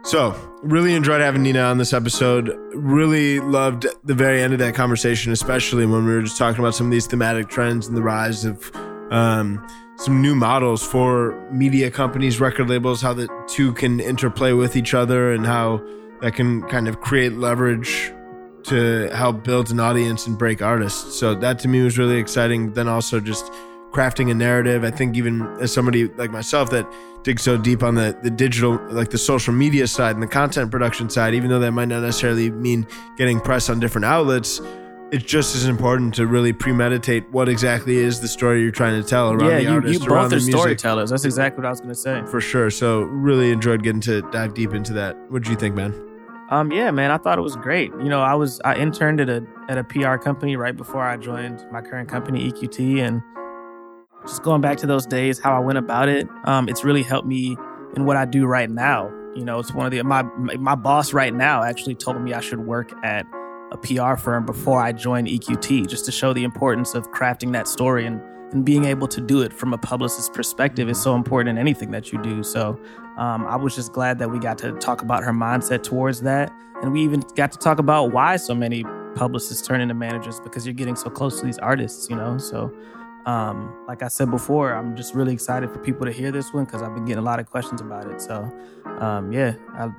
Speaker 2: So really enjoyed having Nina on this episode. Really loved the very end of that conversation, especially when we were just talking about some of these thematic trends and the rise of um, some new models for media companies, record labels, how the two can interplay with each other, and how that can kind of create leverage to help build an audience and break artists. So that to me was really exciting. Then also just crafting a narrative. I think even as somebody like myself that digs so deep on the the digital, like the social media side and the content production side, even though that might not necessarily mean getting press on different outlets. It's just as important to really premeditate what exactly is the story you're trying to tell around
Speaker 1: yeah,
Speaker 2: the
Speaker 1: you,
Speaker 2: artist,
Speaker 1: you
Speaker 2: around
Speaker 1: both are
Speaker 2: music.
Speaker 1: storytellers. That's exactly what I was gonna say.
Speaker 2: For sure. So really enjoyed getting to dive deep into that. What did you think, man?
Speaker 1: Um, yeah, man, I thought it was great. You know, I was I interned at a at a PR company right before I joined my current company EQT, and just going back to those days, how I went about it, um, it's really helped me in what I do right now. You know, it's one of the my my boss right now actually told me I should work at a PR firm before I joined EQT, just to show the importance of crafting that story and and being able to do it from a publicist's perspective is so important in anything that you do. So um, I was just glad that we got to talk about her mindset towards that. And we even got to talk about why so many publicists turn into managers because you're getting so close to these artists, you know? So, um, like I said before, I'm just really excited for people to hear this one because I've been getting a lot of questions about it. So, um, yeah, I,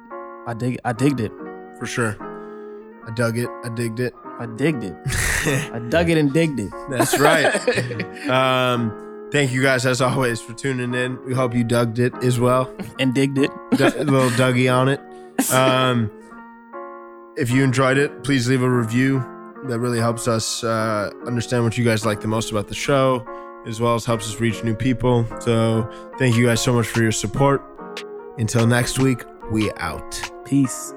Speaker 1: I dig, I digged it.
Speaker 2: For sure. I dug it. I digged it.
Speaker 1: I digged it. I dug it and digged it.
Speaker 2: That's right. um, thank you guys as always for tuning in. We hope you dug it as well.
Speaker 1: and digged it.
Speaker 2: D- little Dougie on it. Um, if you enjoyed it, please leave a review. That really helps us uh, understand what you guys like the most about the show, as well as helps us reach new people. So thank you guys so much for your support. Until next week, we out.
Speaker 1: Peace.